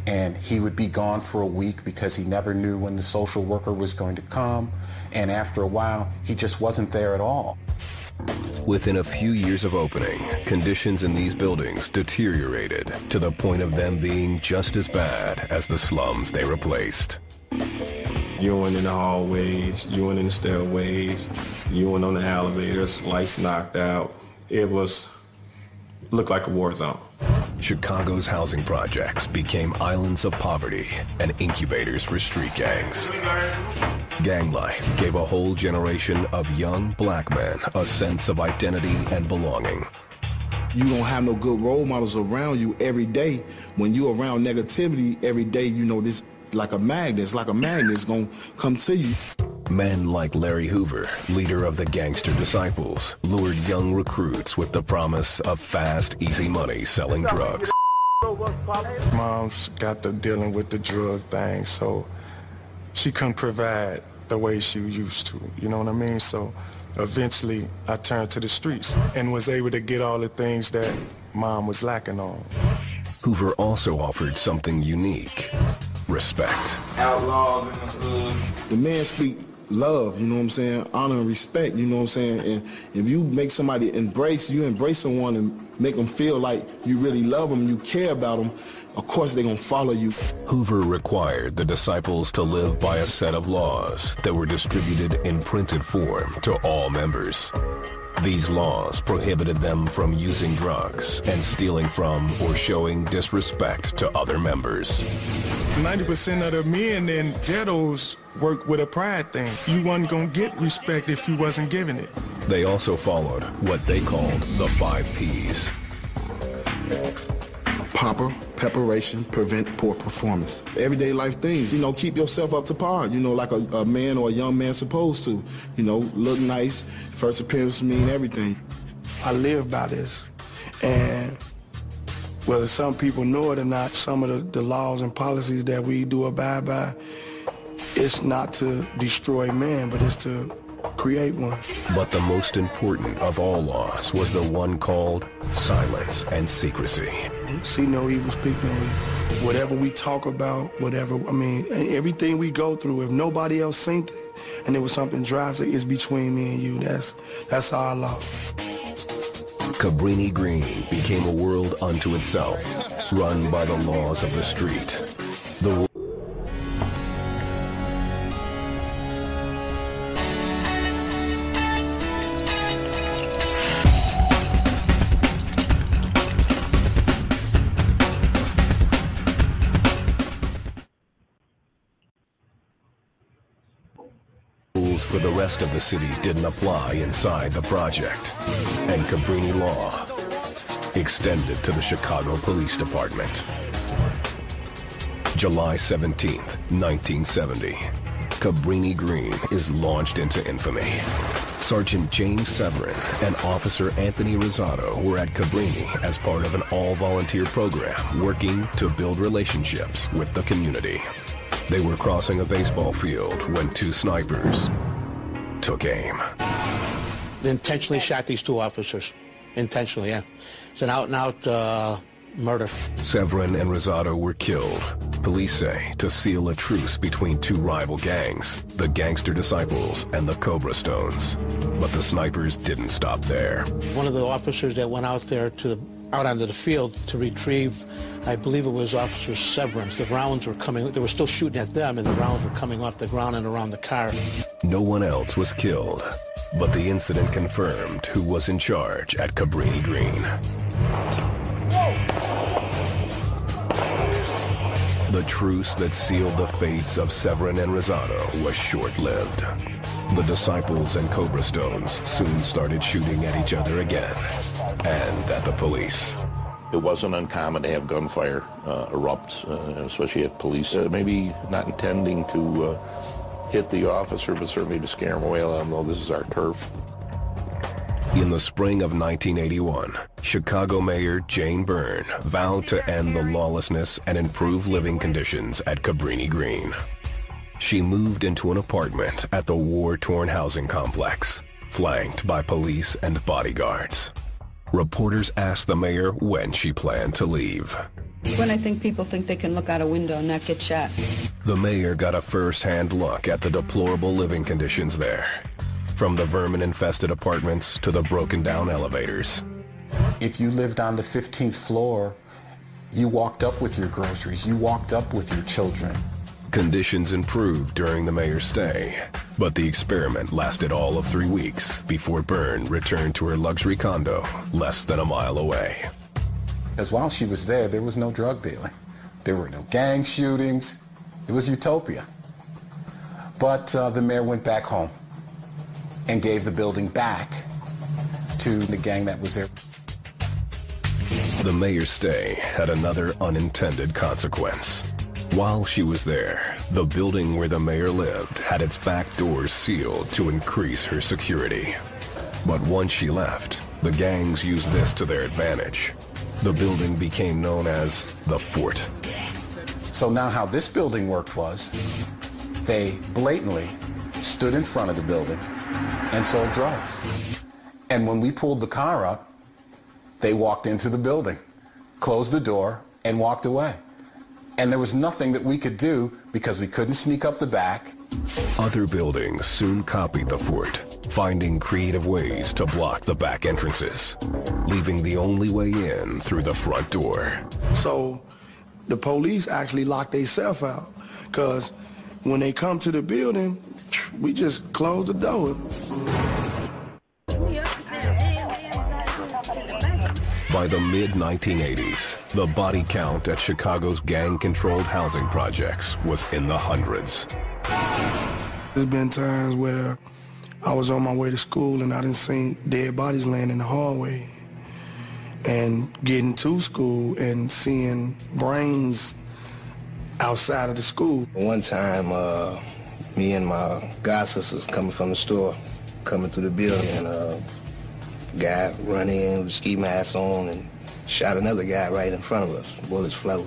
and he would be gone for a week because he never knew when the social worker was going to come. And after a while, he just wasn't there at all.
Within a few years of opening, conditions in these buildings deteriorated to the point of them being just as bad as the slums they replaced.
Urine in the hallways, urine in the stairways, urine on the elevators, lights knocked out. It was, looked like a war zone.
Chicago's housing projects became islands of poverty and incubators for street gangs. Gang life gave a whole generation of young black men a sense of identity and belonging.
You don't have no good role models around you every day. When you around negativity every day, you know this like a magnet. It's like a magnet. It's gonna come to you.
Men like Larry Hoover, leader of the Gangster Disciples, lured young recruits with the promise of fast, easy money selling drugs.
Mom's got the dealing with the drug thing, so she couldn't provide the way she used to. You know what I mean? So eventually I turned to the streets and was able to get all the things that mom was lacking on.
Hoover also offered something unique, respect.
Outlaws in the uh, hood. The man speak love, you know what I'm saying? Honor and respect, you know what I'm saying? And if you make somebody embrace, you embrace someone and make them feel like you really love them, you care about them, of course they're going to follow you.
Hoover required the disciples to live by a set of laws that were distributed in printed form to all members. These laws prohibited them from using drugs and stealing from or showing disrespect to other members.
90% of the men in ghettos work with a pride thing. You wasn't gonna get respect if you wasn't giving it.
They also followed what they called the five P's.
Proper preparation prevent poor performance. Everyday life things, you know, keep yourself up to par, you know, like a, a man or a young man supposed to. You know, look nice, first appearance mean everything.
I live by this. And whether some people know it or not, some of the, the laws and policies that we do abide by, it's not to destroy man, but it's to create one.
But the most important of all laws was the one called silence and secrecy.
See no evil, speak no evil. Whatever we talk about, whatever, I mean, everything we go through, if nobody else seen it and it was something drastic, it's between me and you. That's, that's our love.
Cabrini Green became a world unto itself, run by the laws of the street. The for the rest of the city didn't apply inside the project, and Cabrini law extended to the Chicago Police Department. July 17th, 1970. Cabrini Green is launched into infamy. Sergeant James Severin and Officer Anthony Rizzato were at Cabrini as part of an all-volunteer program working to build relationships with the community. They were crossing a baseball field when two snipers took aim.
They intentionally shot these two officers. Intentionally, yeah. It's an out-and-out uh, murder.
Severin and Rizzato were killed, police say, to seal a truce between two rival gangs, the Gangster Disciples and the Cobra Stones. But the snipers didn't stop there.
One of the officers that went out there to the, out onto the field to retrieve, I believe it was Officer Severance. The rounds were coming, they were still shooting at them, and the rounds were coming off the ground and around the car.
No one else was killed, but the incident confirmed who was in charge at Cabrini Green. The truce that sealed the fates of Severin and Rizzato was short-lived. The Disciples and Cobra Stones soon started shooting at each other again, and at the police.
It wasn't uncommon to have gunfire uh, erupt, uh, especially at police. Uh, maybe not intending to uh, hit the officer, but certainly to scare him away, let him know this is our turf.
In the spring of 1981, Chicago Mayor Jane Byrne vowed to end the lawlessness and improve living conditions at Cabrini Green. She moved into an apartment at the war-torn housing complex, flanked by police and bodyguards. Reporters asked the mayor when she planned to leave.
When I think people think they can look out a window and not get shot.
The mayor got a first-hand look at the deplorable living conditions there. From the vermin-infested apartments to the broken-down elevators.
If you lived on the 15th floor, you walked up with your groceries, you walked up with your children.
Conditions improved during the mayor's stay, but the experiment lasted all of three weeks before Byrne returned to her luxury condo less than a mile away.
Because while she was there, there was no drug dealing. There were no gang shootings. It was utopia. But uh, the mayor went back home and gave the building back to the gang that was there.
The mayor's stay had another unintended consequence. While she was there, the building where the mayor lived had its back doors sealed to increase her security. But once she left, the gangs used this to their advantage. The building became known as the Fort.
So now how this building worked was, they blatantly stood in front of the building and sold drugs. And when we pulled the car up, they walked into the building, closed the door, and walked away. And there was nothing that we could do because we couldn't sneak up the back.
Other buildings soon copied the fort, finding creative ways to block the back entrances, leaving the only way in through the front door.
So the police actually locked themselves out because when they come to the building, we just close the door.
By the mid-1980s, the body count at Chicago's gang-controlled housing projects was in the hundreds.
There's been times where I was on my way to school and I didn't see dead bodies laying in the hallway. And getting to school and seeing brains outside of the school.
One time, uh, me and my god sisters coming from the store, coming through the building, and uh, guy run in with ski mask on and shot another guy right in front of us. Bullets flew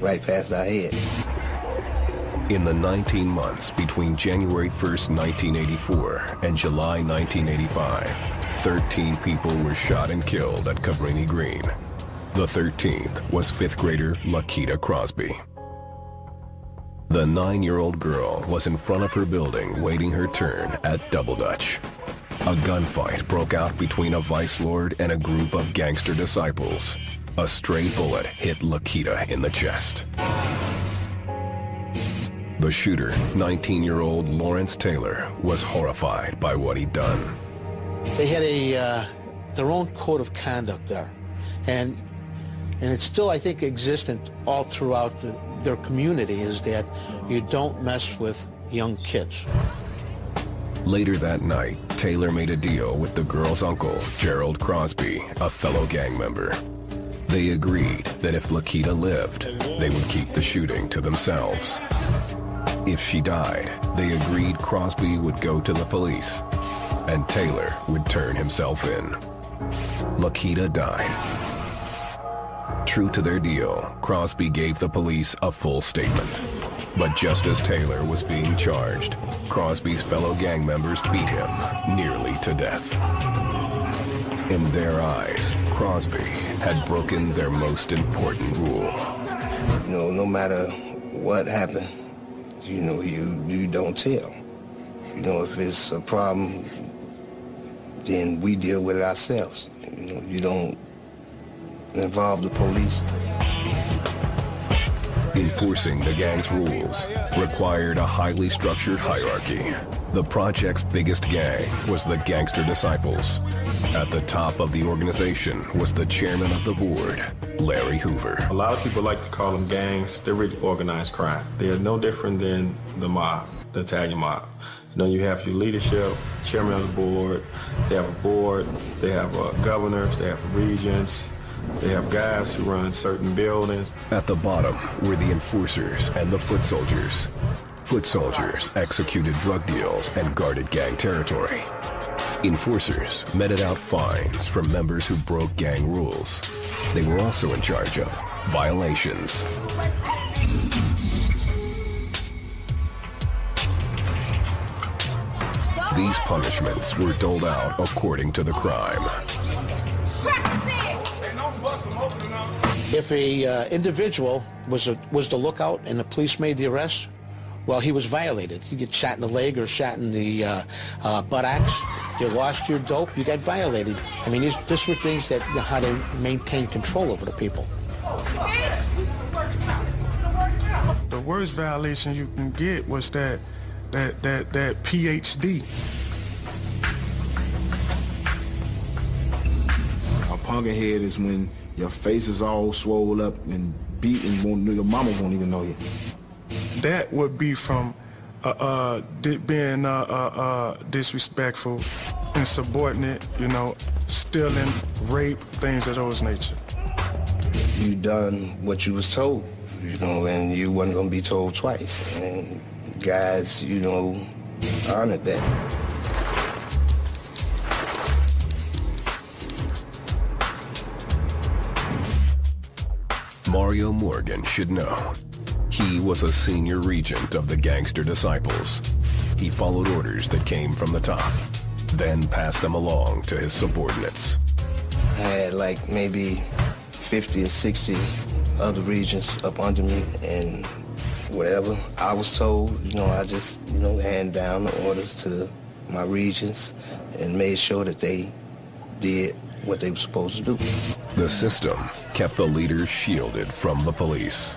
right past our head.
In the 19 months between January 1st, 1984 and July 1985, 13 people were shot and killed at Cabrini Green. The 13th was fifth grader Lakita Crosby. The nine-year-old girl was in front of her building waiting her turn at Double Dutch. A gunfight broke out between a vice lord and a group of gangster disciples. A stray bullet hit Lakita in the chest. The shooter, 19-year-old Lawrence Taylor, was horrified by what he'd done.
They had a uh, their own code of conduct there, and and it's still I think existent all throughout the, their community is that you don't mess with young kids.
Later that night, Taylor made a deal with the girl's uncle, Gerald Crosby, a fellow gang member. They agreed that if Lakita lived, they would keep the shooting to themselves. If she died, they agreed Crosby would go to the police and Taylor would turn himself in. Lakita died. True to their deal, Crosby gave the police a full statement. But just as Taylor was being charged, Crosby's fellow gang members beat him nearly to death. In their eyes, Crosby had broken their most important rule.
You know, no matter what happened, you know, you, you don't tell. You know, if it's a problem, then we deal with it ourselves. You know, you don't involve the police.
Enforcing the gang's rules required a highly structured hierarchy. The project's biggest gang was the Gangster Disciples. At the top of the organization was the chairman of the board, Larry Hoover.
A lot of people like to call them gangs. They're really organized crime. They are no different than the mob, the Italian mob. Know, you have your leadership, chairman of the board, they have a board, they have uh, governors, they have regents, they have guys who run certain buildings.
At the bottom were the enforcers and the foot soldiers. Foot soldiers executed drug deals and guarded gang territory. Enforcers meted out fines for members who broke gang rules. They were also in charge of violations. These punishments were doled out according to the crime.
If a uh, individual was a, was the lookout and the police made the arrest, well, he was violated. You get shot in the leg or shot in the uh, uh, buttocks. You lost your dope. You got violated. I mean, these, this were things that you know, how to maintain control over the people.
The worst violation you can get was that that that that PhD.
A punker head is when your face is all swollen up and beaten. Won't, your mama won't even know you.
That would be from uh, uh, di- being uh, uh, uh, disrespectful, insubordinate, you know, stealing, rape, things of those nature.
You done what you was told, you know, and you wasn't gonna be told twice. And guys, you know, honored that.
Mario Morgan should know. He was a senior regent of the Gangster Disciples. He followed orders that came from the top, then passed them along to his subordinates.
I had like maybe 50 or 60 other regents up under me and whatever I was told, you know, I just, you know, hand down the orders to my regents and made sure that they did what they were supposed to do.
The system kept the leaders shielded from the police.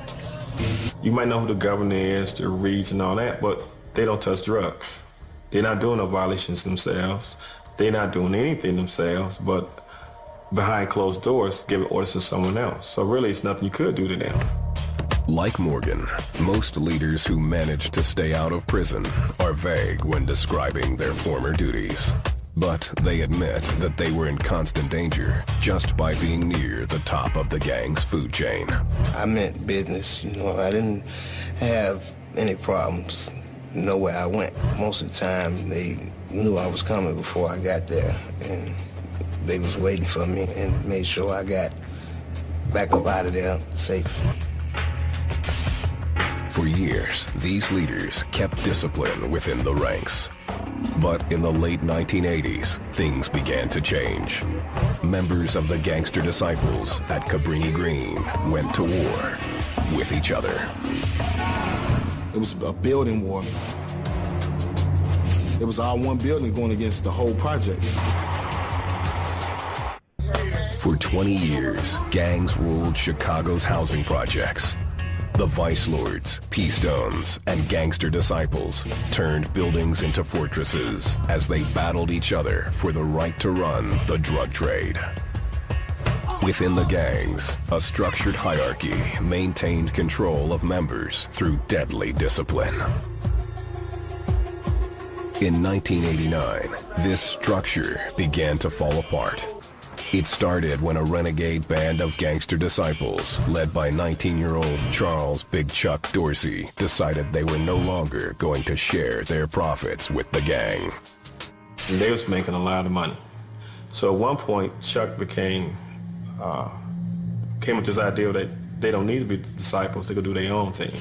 You might know who the governor is, the reads and all that, but they don't touch drugs. They're not doing no violations themselves. They're not doing anything themselves, but behind closed doors, giving orders to someone else. So really, it's nothing you could do to them.
Like Morgan, most leaders who manage to stay out of prison are vague when describing their former duties. But they admit that they were in constant danger just by being near the top of the gang's food chain.
I meant business, you know, I didn't have any problems nowhere I went. Most of the time, they knew I was coming before I got there, and they was waiting for me and made sure I got back up out of there safe.
For years, these leaders kept discipline within the ranks. But in the late 1980s, things began to change. Members of the gangster disciples at Cabrini Green went to war with each other.
It was a building war. It was all one building going against the whole project.
For 20 years, gangs ruled Chicago's housing projects. The Vice Lords, P-Stones, and gangster disciples turned buildings into fortresses as they battled each other for the right to run the drug trade. Within the gangs, a structured hierarchy maintained control of members through deadly discipline. In 1989, this structure began to fall apart. It started when a renegade band of gangster disciples, led by 19-year-old Charles Big Chuck Dorsey, decided they were no longer going to share their profits with the gang.
They was making a lot of money. So at one point, Chuck became, uh, came with this idea that they don't need to be disciples, they could do their own thing.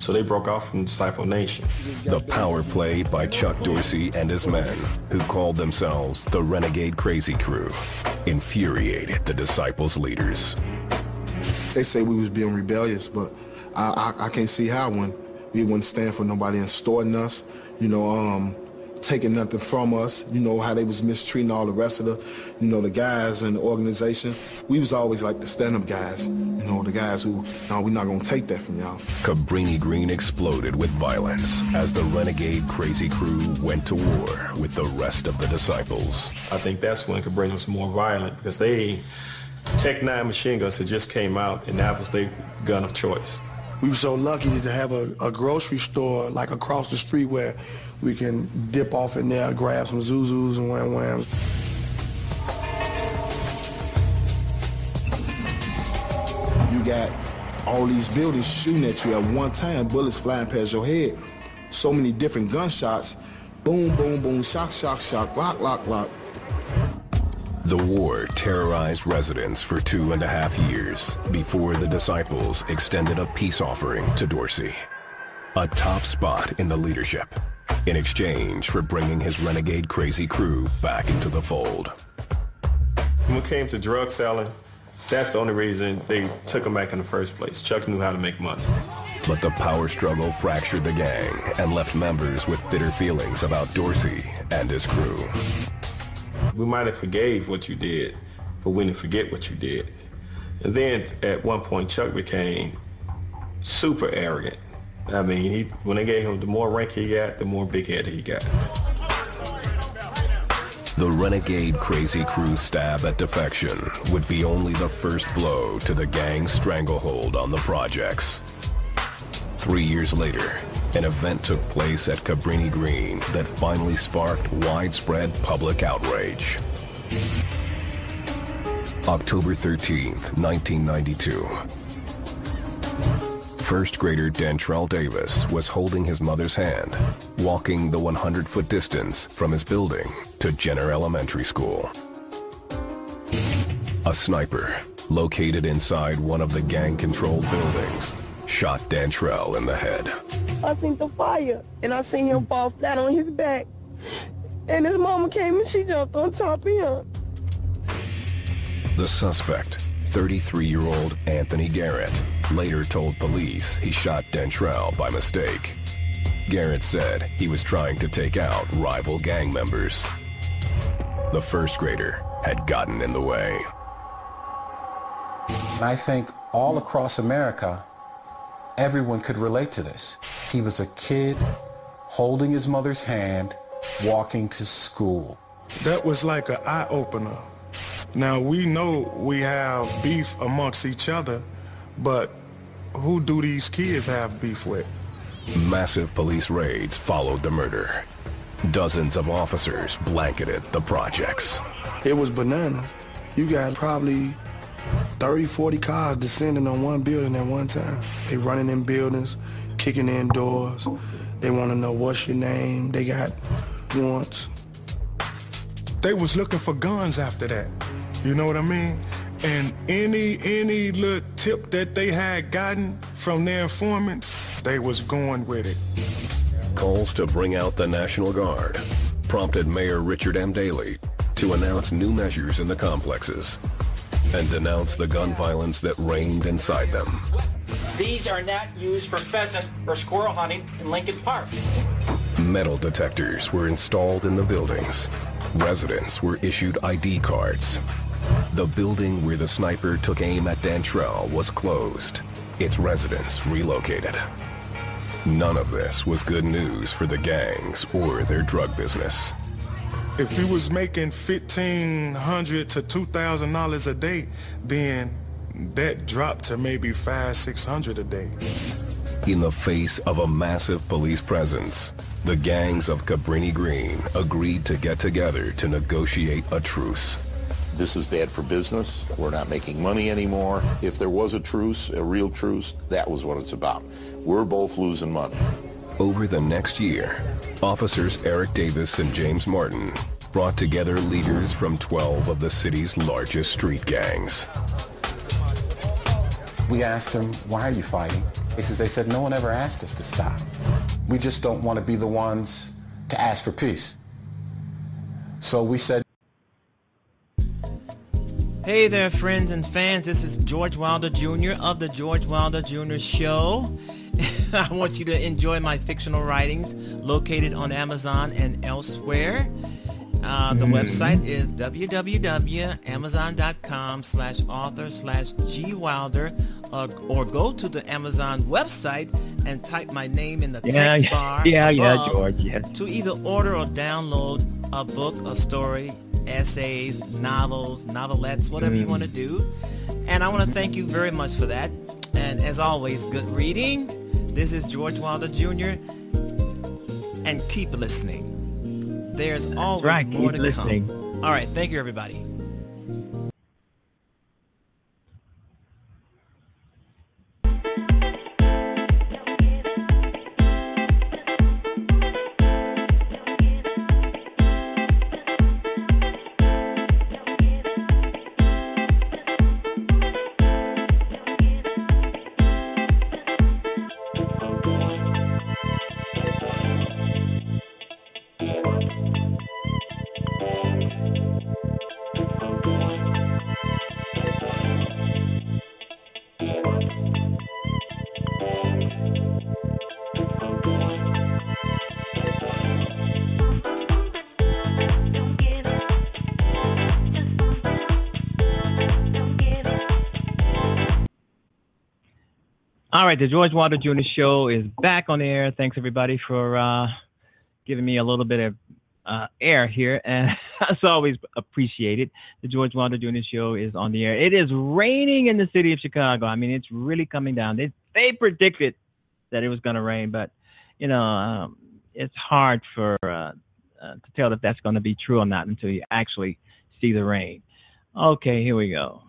So they broke off from Disciple Nation.
The power play by Chuck Dorsey and his men, who called themselves the Renegade Crazy Crew, infuriated the Disciples' leaders.
They say we was being rebellious, but I, I, I can't see how when we wouldn't stand for nobody extorting us, you know, um, taking nothing from us, you know, how they was mistreating all the rest of the, you know, the guys in the organization. We was always like the stand-up guys, you know, the guys who, no, we're not going to take that from y'all.
Cabrini Green exploded with violence as the renegade crazy crew went to war with the rest of the disciples.
I think that's when Cabrini was more violent because they, TEC-9 machine guns had just came out and that was their gun of choice.
We were so lucky to have a, a grocery store like across the street where we can dip off in there, grab some Zuzus and Wham Whams.
You got all these buildings shooting at you at one time, bullets flying past your head. So many different gunshots. Boom, boom, boom, shock, shock, shock, lock, lock, lock.
The war terrorized residents for two and a half years before the disciples extended a peace offering to Dorsey. A top spot in the leadership in exchange for bringing his renegade crazy crew back into the fold.
When it came to drug selling, that's the only reason they took him back in the first place. Chuck knew how to make money.
But the power struggle fractured the gang and left members with bitter feelings about Dorsey and his crew.
We might have forgave what you did, but we didn't forget what you did. And then at one point, Chuck became super arrogant. I mean, he, when they gave him the more rank he got, the more big head he got.
The renegade crazy crew stab at defection would be only the first blow to the gang's stranglehold on the projects. Three years later, an event took place at Cabrini Green that finally sparked widespread public outrage. October 13th, 1992. First grader Dantrell Davis was holding his mother's hand, walking the 100-foot distance from his building to Jenner Elementary School. A sniper, located inside one of the gang-controlled buildings, shot Dantrell in the head.
I seen the fire, and I seen him fall flat on his back. And his mama came and she jumped on top of him.
The suspect, 33-year-old Anthony Garrett, later told police he shot Dantrell by mistake. Garrett said he was trying to take out rival gang members. The first grader had gotten in the way.
And I think all across America, everyone could relate to this. He was a kid holding his mother's hand, walking to school.
That was like an eye-opener. Now, we know we have beef amongst each other, but who do these kids have beef with?
Massive police raids followed the murder. Dozens of officers blanketed the projects.
It was bananas. You got probably 30, 40 cars descending on one building at one time. They running in buildings, kicking in doors. They want to know what's your name. They got wants.
They was looking for guns after that. You know what I mean? And any any little tip that they had gotten from their informants, they was going with it.
Calls to bring out the National Guard prompted Mayor Richard M. Daley to announce new measures in the complexes and denounce the gun violence that reigned inside them.
These are not used for pheasant or squirrel hunting in Lincoln Park.
Metal detectors were installed in the buildings. Residents were issued ID cards. The building where the sniper took aim at Dantrell was closed. Its residents relocated. None of this was good news for the gangs or their drug business.
If he was making 1,500 to two thousand dollars a day, then that dropped to maybe five, six hundred a day.
In the face of a massive police presence, the gangs of Cabrini Green agreed to get together to negotiate a truce.
This is bad for business. We're not making money anymore. If there was a truce, a real truce, that was what it's about. We're both losing money.
Over the next year, officers Eric Davis and James Martin brought together leaders from 12 of the city's largest street gangs.
We asked them, why are you fighting? He says, they said, no one ever asked us to stop. We just don't want to be the ones to ask for peace. So we said,
Hey there, friends and fans. This is George Wilder Jr. of the George Wilder Jr. Show. I want you to enjoy my fictional writings located on Amazon and elsewhere. Uh, the
Mhm.
website is www.amazon.com slash author slash gwilder uh, or go to the Amazon website and type my name in the
Yeah,
text
yeah,
bar
yeah, yeah, George, yes.
to either order or download a book, a story, essays, novels, novelettes, whatever you
Mm.
want to do. And I want to thank you very much for that. And as always, good reading. This is George Wilder Jr. And keep listening. There's always
right,
more to
listening.
come. All right, thank you, everybody.
All right, the George Wilder Jr. Show is back on air. Thanks everybody for uh, giving me a little bit of uh, air here, and it's always appreciated. The George Wilder Jr. Show is on the air. It is raining in the city of Chicago. I mean, it's really coming down. They they predicted that it was going to rain, but you know, um, it's hard for uh, uh, to tell if that's going to be true or not until you actually see the rain. Okay, here we go.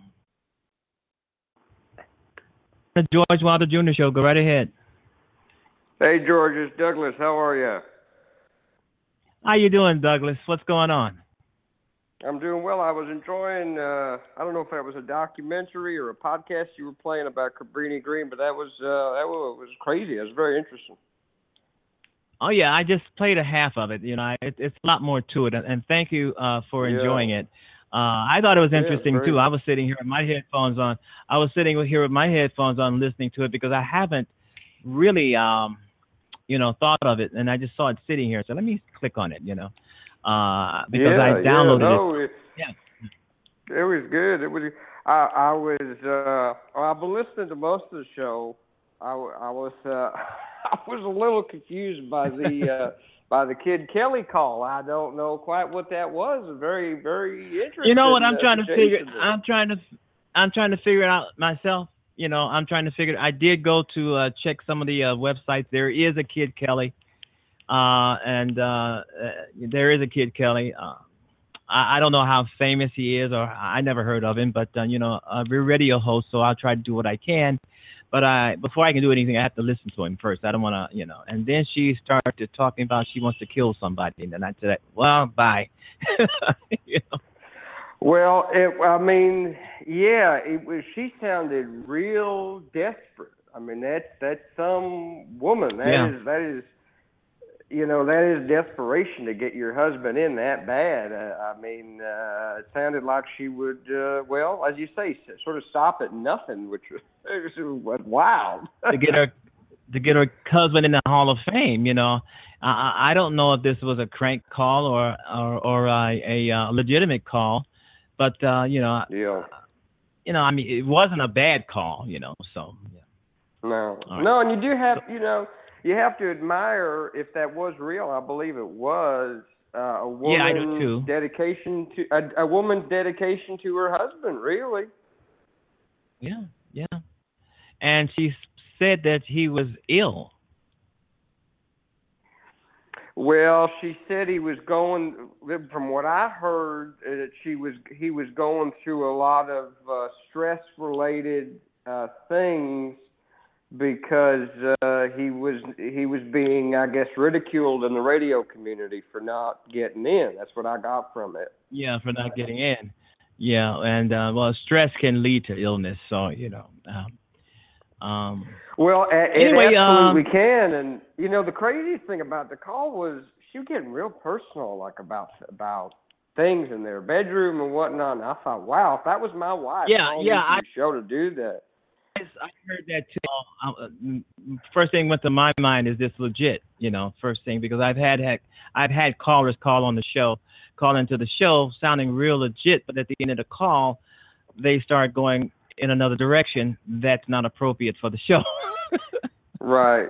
The George Wilder Jr. Show. Go right ahead.
Hey, George, it's Douglas. How are you?
How you doing, Douglas? What's going on?
I'm doing well. I was enjoying. Uh, I don't know if that was a documentary or a podcast you were playing about Cabrini Green, but that was uh, that was, crazy. It was very interesting.
Oh yeah, I just played a half of it. You know, it, it's a lot more to it, and, and thank you uh, for
Yeah.
enjoying it. Uh, I thought it was interesting
very-
too. I was sitting here with my headphones on. I was sitting here with my headphones on, listening to it because I haven't really, um, you know, thought of it, and I just saw it sitting here. So let me click on it. You know, uh, because
yeah,
I downloaded
yeah, no,
it.
it.
Yeah.
It was good. It was. I I was. Uh, I've been listening to most of the show. I was. Uh, I was a little confused by the. By the Kid Kelly call, I don't know quite what that was. Very, very interesting.
You know what I'm trying to figure? I'm trying to, I'm trying to figure it out myself. You know, I'm trying to figure. I did go to uh, check some of the uh, websites. There is a Kid Kelly, uh, and uh, uh, there is a Kid Kelly. Uh, I, I don't know how famous he is, or I never heard of him. But uh, you know, uh, we're a radio host, so I'll try to do what I can. But I, before I can do anything, I have to listen to him first. I don't want to, you know. And then she started talking about she wants to kill somebody, and then I said, "Well, bye." you know?
Well, it, I mean, yeah, it was. She sounded real desperate. I mean, that's that's some woman. That is
Yeah.
that is, you know, that is desperation to get your husband in that bad. Uh, I mean, uh, it sounded like she would, uh, well, as you say, sort of stop at nothing, which was, was wild.
to get her to get her husband in the Hall of Fame. You know, I, I don't know if this was a crank call or or, or a, a uh, legitimate call, but uh, you know,
yeah.
you know, I mean, it wasn't a bad call. You know, so
Yeah.
No, right.
no, and you do have, you know, you have to admire if that was real. I believe it was uh, a woman's
Yeah, I do too.
dedication to a, a woman's dedication to her husband. Really,
yeah, yeah. And she said that he was ill.
Well, she said he was going. From what I heard, uh, she was he was going through a lot of uh, stress-related uh, things because uh, he was he was being, I guess, ridiculed in the radio community for not getting in. That's what I got from it.
Yeah, for not getting in. Yeah, and uh, well, stress can lead to illness, so you know. Um, um,
Well, a-
Anyway, um,
can. And you know, the craziest thing about the call was she was getting real personal, like about about things in their bedroom and whatnot. And I thought, wow, if that was my wife,
Yeah, yeah, I-
show to do that.
I heard that too. Uh, mm, First thing went to my mind is this legit, you know. First thing because I've had, had I've had callers call on the show, call into the show sounding real legit, but at the end of the call, they start going in another direction that's not appropriate for the show.
Right.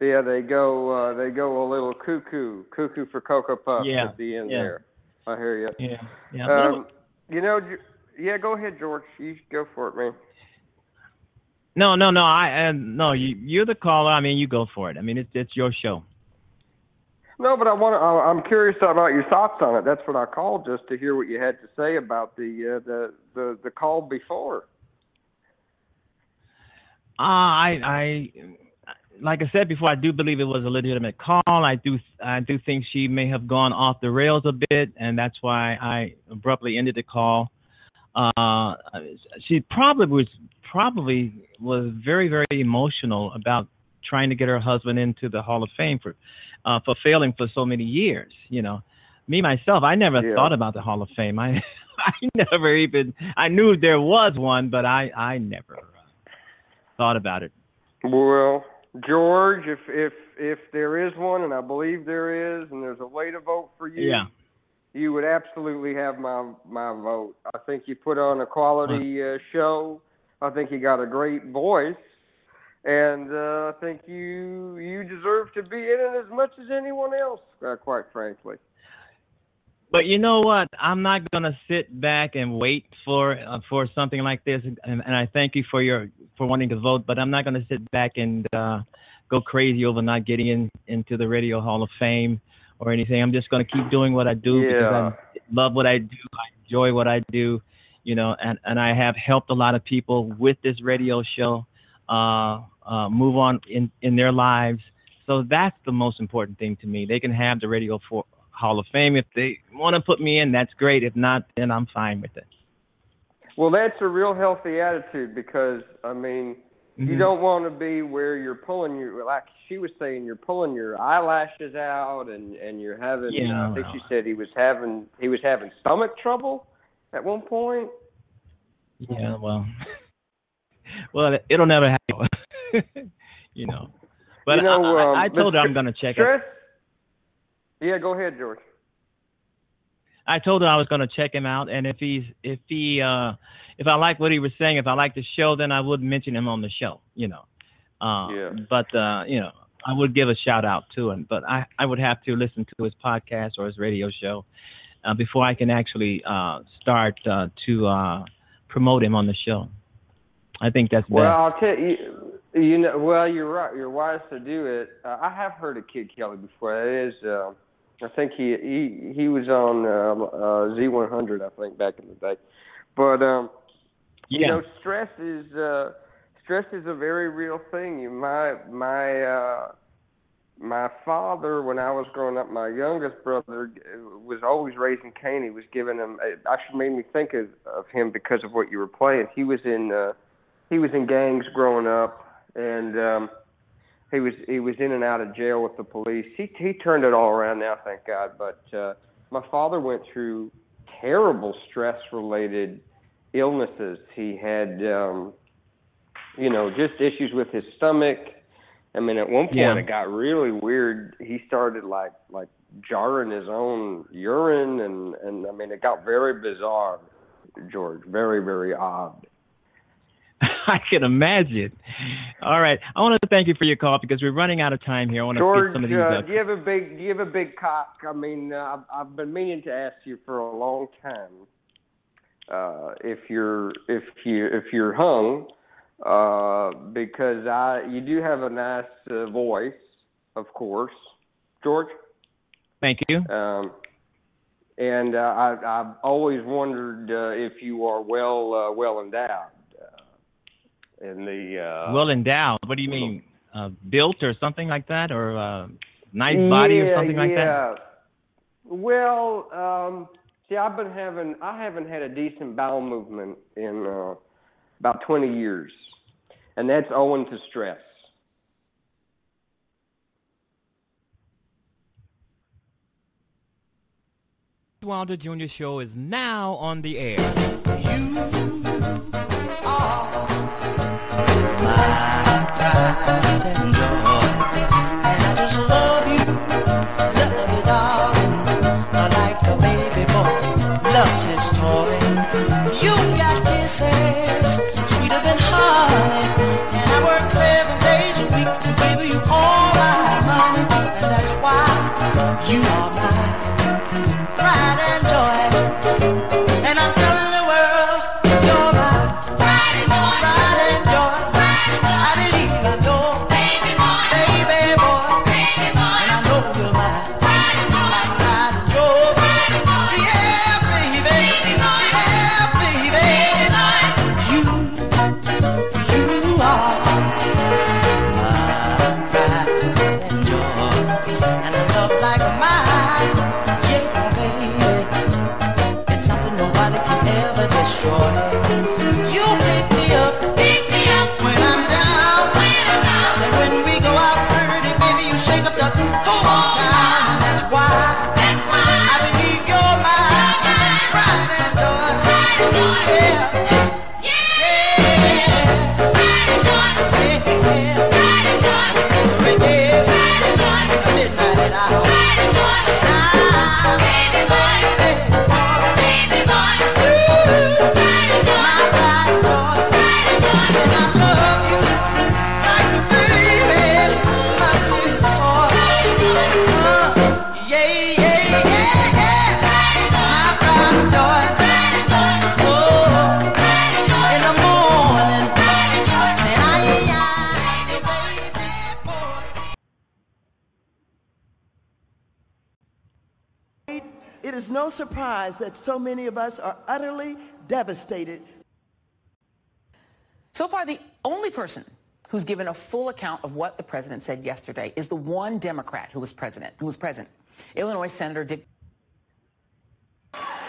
Yeah, they go uh they go a little cuckoo, cuckoo for Cocoa Puffs
Yeah,
at the end
yeah.
there. I hear you.
Yeah, yeah.
Um, you know, yeah, go ahead, George. You go for it, man.
No, no, no. I uh, no. You, you're the caller. I mean, you go for it. I mean, it's it's your show.
No, but I want to. I'm curious about your thoughts on it. That's what I called just to hear what you had to say about the uh, the the the call before.
Uh, I, I, like I said before, I do believe it was a legitimate call. I do, I do think she may have gone off the rails a bit, and that's why I abruptly ended the call. Uh, she probably was, probably was very, very emotional about trying to get her husband into the Hall of Fame for, uh, for failing for so many years. You know, me myself, I never
Yeah.
thought about the Hall of Fame. I, I never even, I knew there was one, but I, I never uh, thought about it.
Well, George, if if if there is one, and I believe there is, and there's a way to vote for you,
Yeah.
you would absolutely have my my vote. I think you put on a quality uh, show. I think you got a great voice, and uh, I think you you deserve to be in it as much as anyone else. Uh, quite frankly.
But you know what? I'm not gonna sit back and wait for uh, for something like this, and, and I thank you for your for wanting to vote. But I'm not gonna sit back and uh, go crazy over not getting in into the Radio Hall of Fame or anything. I'm just gonna keep doing what I do because I love what I do. I enjoy what I do, you know, and and I have helped a lot of people with this radio show uh, uh, move on in in their lives. So that's the most important thing to me. They can have the Radio for Hall of Fame if they want to put me in. That's great. If not, then I'm fine with it.
Well, that's a real healthy attitude because I mean, you
Mhm.
don't want to be where you're pulling your like she was saying you're pulling your eyelashes out and and you're having
Yeah,
I think she said he was having he was having stomach trouble at one point.
Yeah, well, well, it'll never happen. you know, but
you know,
I, I,
um,
I told her I'm gonna check
stress,
it.
Yeah, go ahead, George.
I told her I was gonna check him out, and if he's if he uh if I like what he was saying, if I like the show, then I would mention him on the show. You know. Uh,
Yeah.
But uh, you know, I would give a shout out to him, but I I would have to listen to his podcast or his radio show uh, before I can actually uh start uh, to uh promote him on the show. I think that's
Well,
best.
I'll tell you. You know, well, you're right. You're wise to do it. Uh, I have heard of Kid Kelly before. It is. Uh, I think he he he was on uh, uh, Z100. I think back in the day. But um, you know, stress is uh, stress is a very real thing. You, my my uh, my father, when I was growing up, my youngest brother uh, was always raising Cain. He was giving him. It actually made me think of, of him because of what you were playing. He was in. Uh, he was in gangs growing up, and um, he was he was in and out of jail with the police. He he turned it all around now, thank God. But uh, my father went through terrible stress related illnesses. He had um, you know just issues with his stomach. I mean, at one point
Yeah.
it got really weird. He started like like jarring his own urine, and and I mean it got very bizarre. George, very very odd.
I can imagine. All right, I want to thank you for your call because we're running out of time here. I want to
George,
get some of these.
uh,
uh,
do you have a big do you have a big cock? I mean, uh, I've, I've been meaning to ask you for a long time. Uh, if you're if you if you're hung, uh, because I you do have a nice uh, voice, of course, George.
Thank you.
Um, and uh, I, I've always wondered uh, if you are well uh, well endowed. Uh, in the uh,
well endowed. What do you mean? Uh, built or something like that, or uh, nice body
yeah,
or something like that?
yeah. Well, um, see, I've been having I haven't had a decent bowel movement in uh, about 20 years, and that's owing to stress.
Wilder Jr. Show is now on the air.
pride and joy. And
no surprise that so many of us are utterly devastated.
So far, the only person who's given a full account of what the president said yesterday is the one Democrat who was president, who was present, Illinois Senator Dick.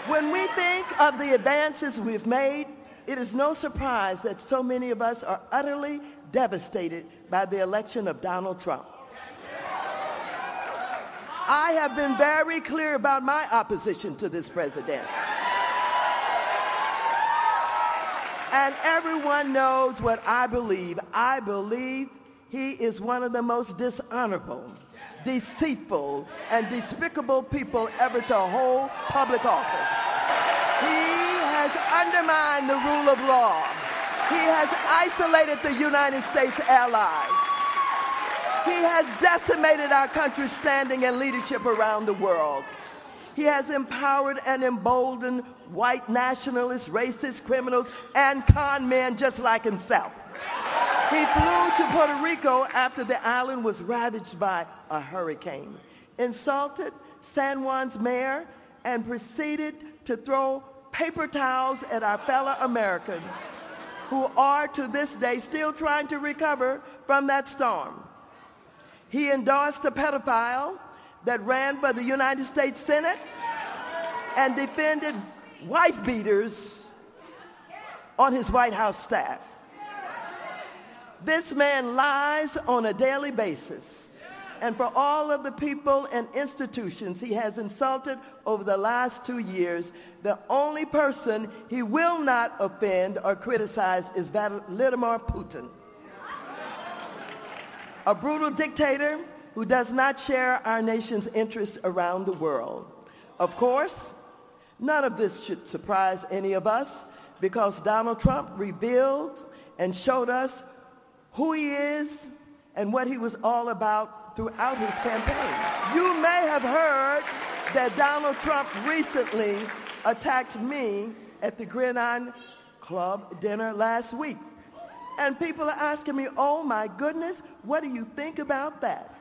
When we think of the advances we've made, it is no surprise that so many of us are utterly devastated by the election of Donald Trump. I have been very clear about my opposition to this president. And everyone knows what I believe. I believe he is one of the most dishonorable, deceitful, and despicable people ever to hold public office. He has undermined the rule of law. He has isolated the United States allies. He has decimated our country's standing and leadership around the world. He has empowered and emboldened white nationalists, racist criminals, and con men just like himself. He flew to Puerto Rico after the island was ravaged by a hurricane, insulted San Juan's mayor, and proceeded to throw paper towels at our fellow Americans who are to this day still trying to recover from that storm. He endorsed a pedophile that ran for the United States Senate and defended wife beaters on his White House staff. This man lies on a daily basis. And for all of the people and institutions he has insulted over the last two years, the only person he will not offend or criticize is Vladimir Putin a brutal dictator who does not share our nation's interests around the world. Of course, none of this should surprise any of us because Donald Trump revealed and showed us who he is and what he was all about throughout his campaign. You may have heard that Donald Trump recently attacked me at the Gridiron Club dinner last week. And people are asking me, oh my goodness, what do you think about that?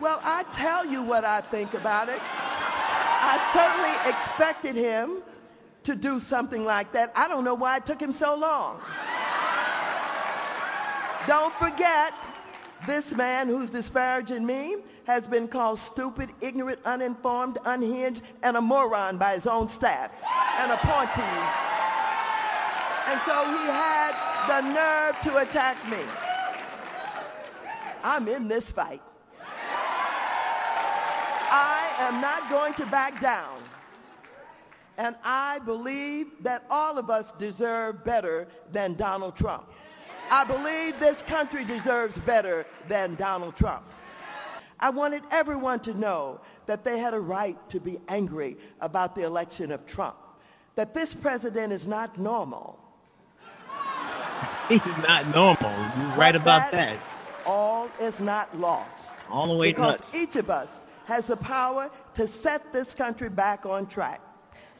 Well, I tell you what I think about it. I certainly expected him to do something like that. I don't know why it took him so long. Don't forget, this man who's disparaging me has been called stupid, ignorant, uninformed, unhinged, and a moron by his own staff and appointees. And so he had the nerve to attack me. I'm in this fight. I am not going to back down. And I believe that all of us deserve better than Donald Trump. I believe this country deserves better than Donald Trump. I wanted everyone to know that they had a right to be angry about the election of Trump, that this president is not normal.
He's not normal. You're right about that.
All is not lost.
All the way
Because
nuts.
each of us has the power to set this country back on track.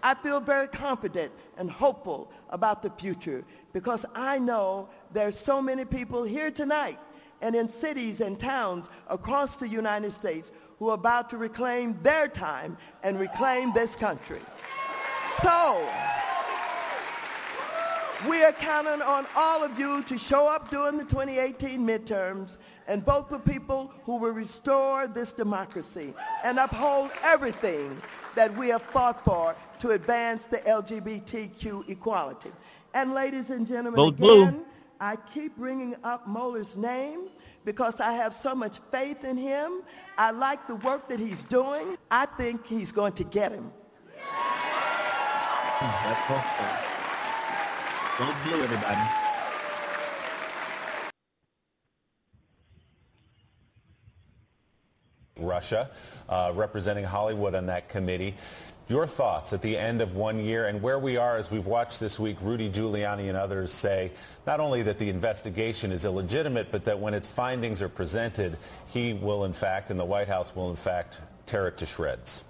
I feel very confident and hopeful about the future because I know there's so many people here tonight and in cities and towns across the United States who are about to reclaim their time and reclaim this country. So, we are counting on all of you to show up during the 2018 midterms and vote for people who will restore this democracy and uphold everything that we have fought for to advance the LGBTQ equality. And ladies and gentlemen,
Vote
again,
blue.
I keep bringing up Mueller's name because I have so much faith in him. I like the work that he's doing. I think he's going to get him.
That's awesome. Vote blue, everybody.
Russia, uh, representing Hollywood on that committee. Your thoughts at the end of one year and where we are as we've watched this week Rudy Giuliani and others say not only that the investigation is illegitimate, but that when its findings are presented, he will in fact, and the White House will in fact, tear it to shreds.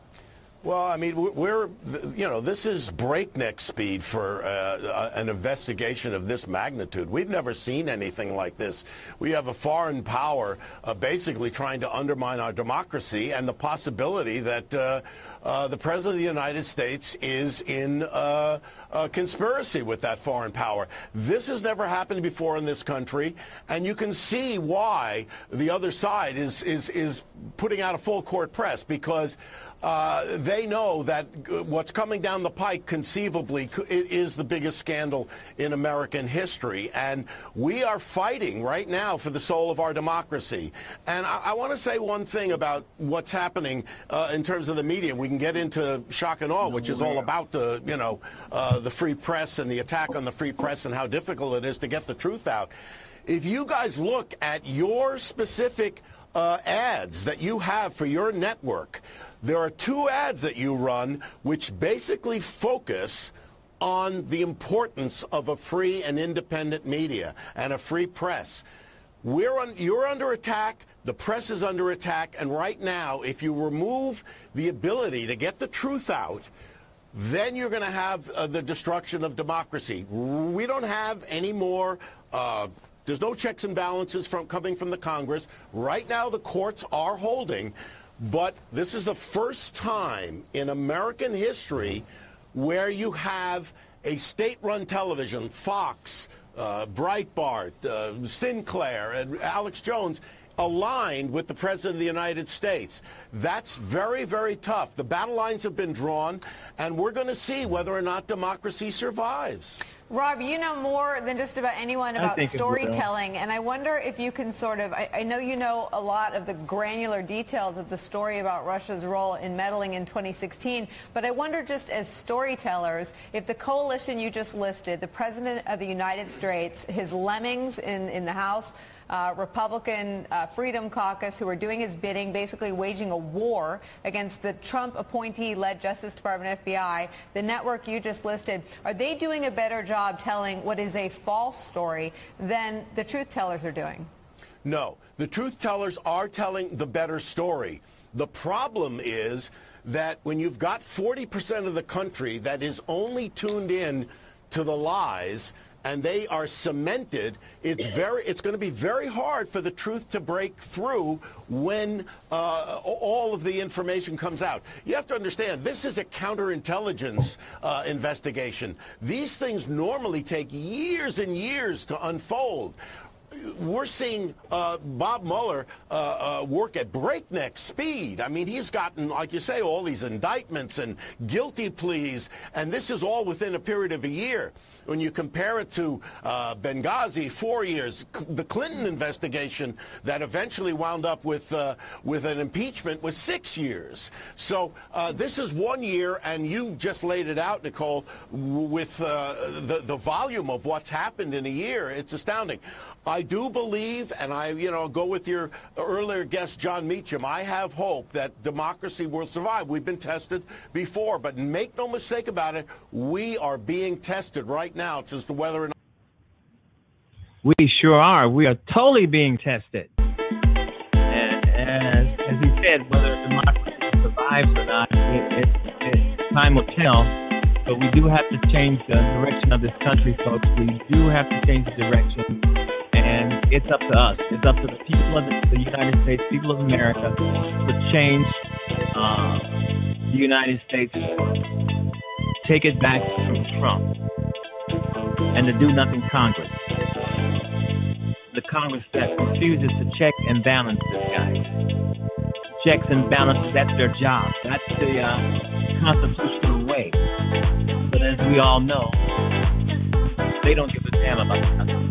Well, I mean, we're- you know, this is breakneck speed for uh, an investigation of this magnitude. We've never seen anything like this. We have a foreign power uh, basically trying to undermine our democracy and the possibility that uh, uh, the President of the United States is in uh, a conspiracy with that foreign power. This has never happened before in this country, and you can see why the other side is, is, is putting out a full court press because uh, they know that uh, what's coming down the pike conceivably is the biggest scandal in American history. And we are fighting right now for the soul of our democracy. And I, I want to say one thing about what's happening uh, in terms of the media. We can get into shock and awe, which is all about the, you know, uh, the free press and the attack on the free press and how difficult it is to get the truth out. If you guys look at your specific uh, ads that you have for your network, there are two ads that you run which basically focus on the importance of a free and independent media and a free press. We're un- you're under attack. The press is under attack. And right now, if you remove the ability to get the truth out, then you're going to have uh, the destruction of democracy. We don't have any more. Uh, there's no checks and balances from coming from the Congress. Right now, the courts are holding, but this is the first time in American history where you have a state-run television, Fox, uh, Breitbart, uh, Sinclair, and Alex Jones aligned with the President of the United States. That's very, very tough. The battle lines have been drawn, and we're going to see whether or not democracy survives.
Rob, you know more than just about anyone about
think it will.
storytelling, and I wonder if you can sort of, I, I know you know a lot of the granular details of the story about Russia's role in meddling in 2016, but I wonder just as storytellers, if the coalition you just listed, the President of the United States, his lemmings in, in the House, uh, Republican uh, Freedom Caucus who are doing his bidding, basically waging a war against the Trump appointee-led Justice Department FBI, the network you just listed, are they doing a better job telling what is a false story than the truth tellers are doing?
No, the truth tellers are telling the better story. The problem is that when you've got 40% of the country that is only tuned in to the lies, and they are cemented, it's very it's going to be very hard for the truth to break through when uh, all of the information comes out. You have to understand this is a counterintelligence uh, investigation. These things normally take years and years to unfold we're seeing uh, Bob Mueller uh, uh, work at breakneck speed. I mean, he's gotten, like you say, all these indictments and guilty pleas, and this is all within a period of a year. When you compare it to uh, Benghazi, four years, the Clinton investigation that eventually wound up with uh, with an impeachment was six years. So uh, this is one year, and you've just laid it out, Nicole, with the the volume of what's happened in a year. It's astounding. I do believe, and I, you know, go with your earlier guest, Jon Meacham, I have hope that democracy will survive. We've been tested before, but make no mistake about it, we are being tested right now as to whether or not.
We sure are. We are totally being tested. And as, as he said, whether democracy survives or not, it, it, it, time will tell. But we do have to change the direction of this country, folks. We do have to change the direction it's up to us. It's up to the people of the United States, people of America, to change uh, the United States, take it back from Trump, and the Do Nothing Congress. The Congress that refuses to check and balance this guy. Checks and balances, that's their job. That's the uh, constitutional way. But as we all know, they don't give a damn about the Constitution.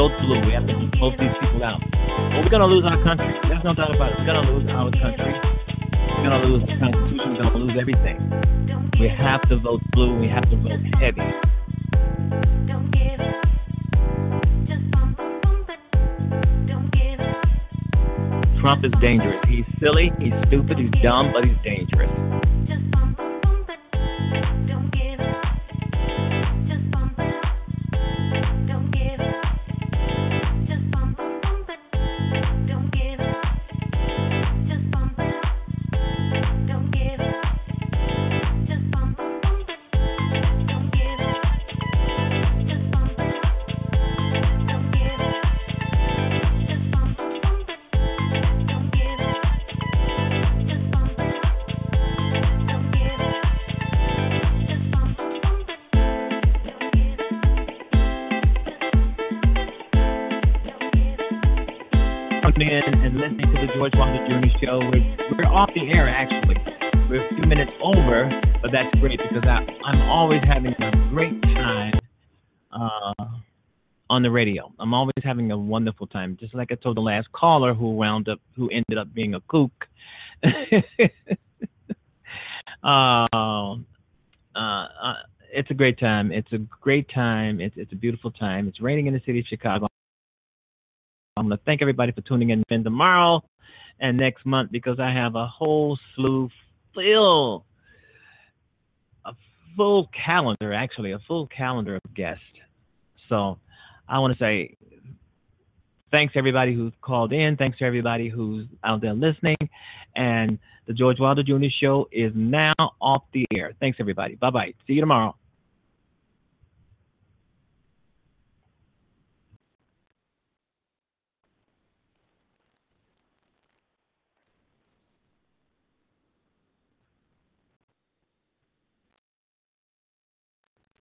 Vote blue. We have to vote these people out. But we're going to lose our country. There's no doubt about it. We're going to lose our country. We're going to lose the Constitution. We're going to lose everything. We have to vote blue. We have to vote heavy. Trump is dangerous. He's silly, he's stupid, he's dumb, but he's dangerous. The radio. I'm always having a wonderful time. Just like I told the last caller who wound up who ended up being a kook. uh, uh, uh, it's a great time. It's a great time. It's it's a beautiful time. It's raining in the city of Chicago. I'm gonna thank everybody for tuning in again tomorrow and next month because I have a whole slew full a full calendar actually a full calendar of guests. So I want to say thanks to everybody who's called in. Thanks to everybody who's out there listening. And the George Wilder Jr. Show is now off the air. Thanks, everybody. Bye bye. See you tomorrow.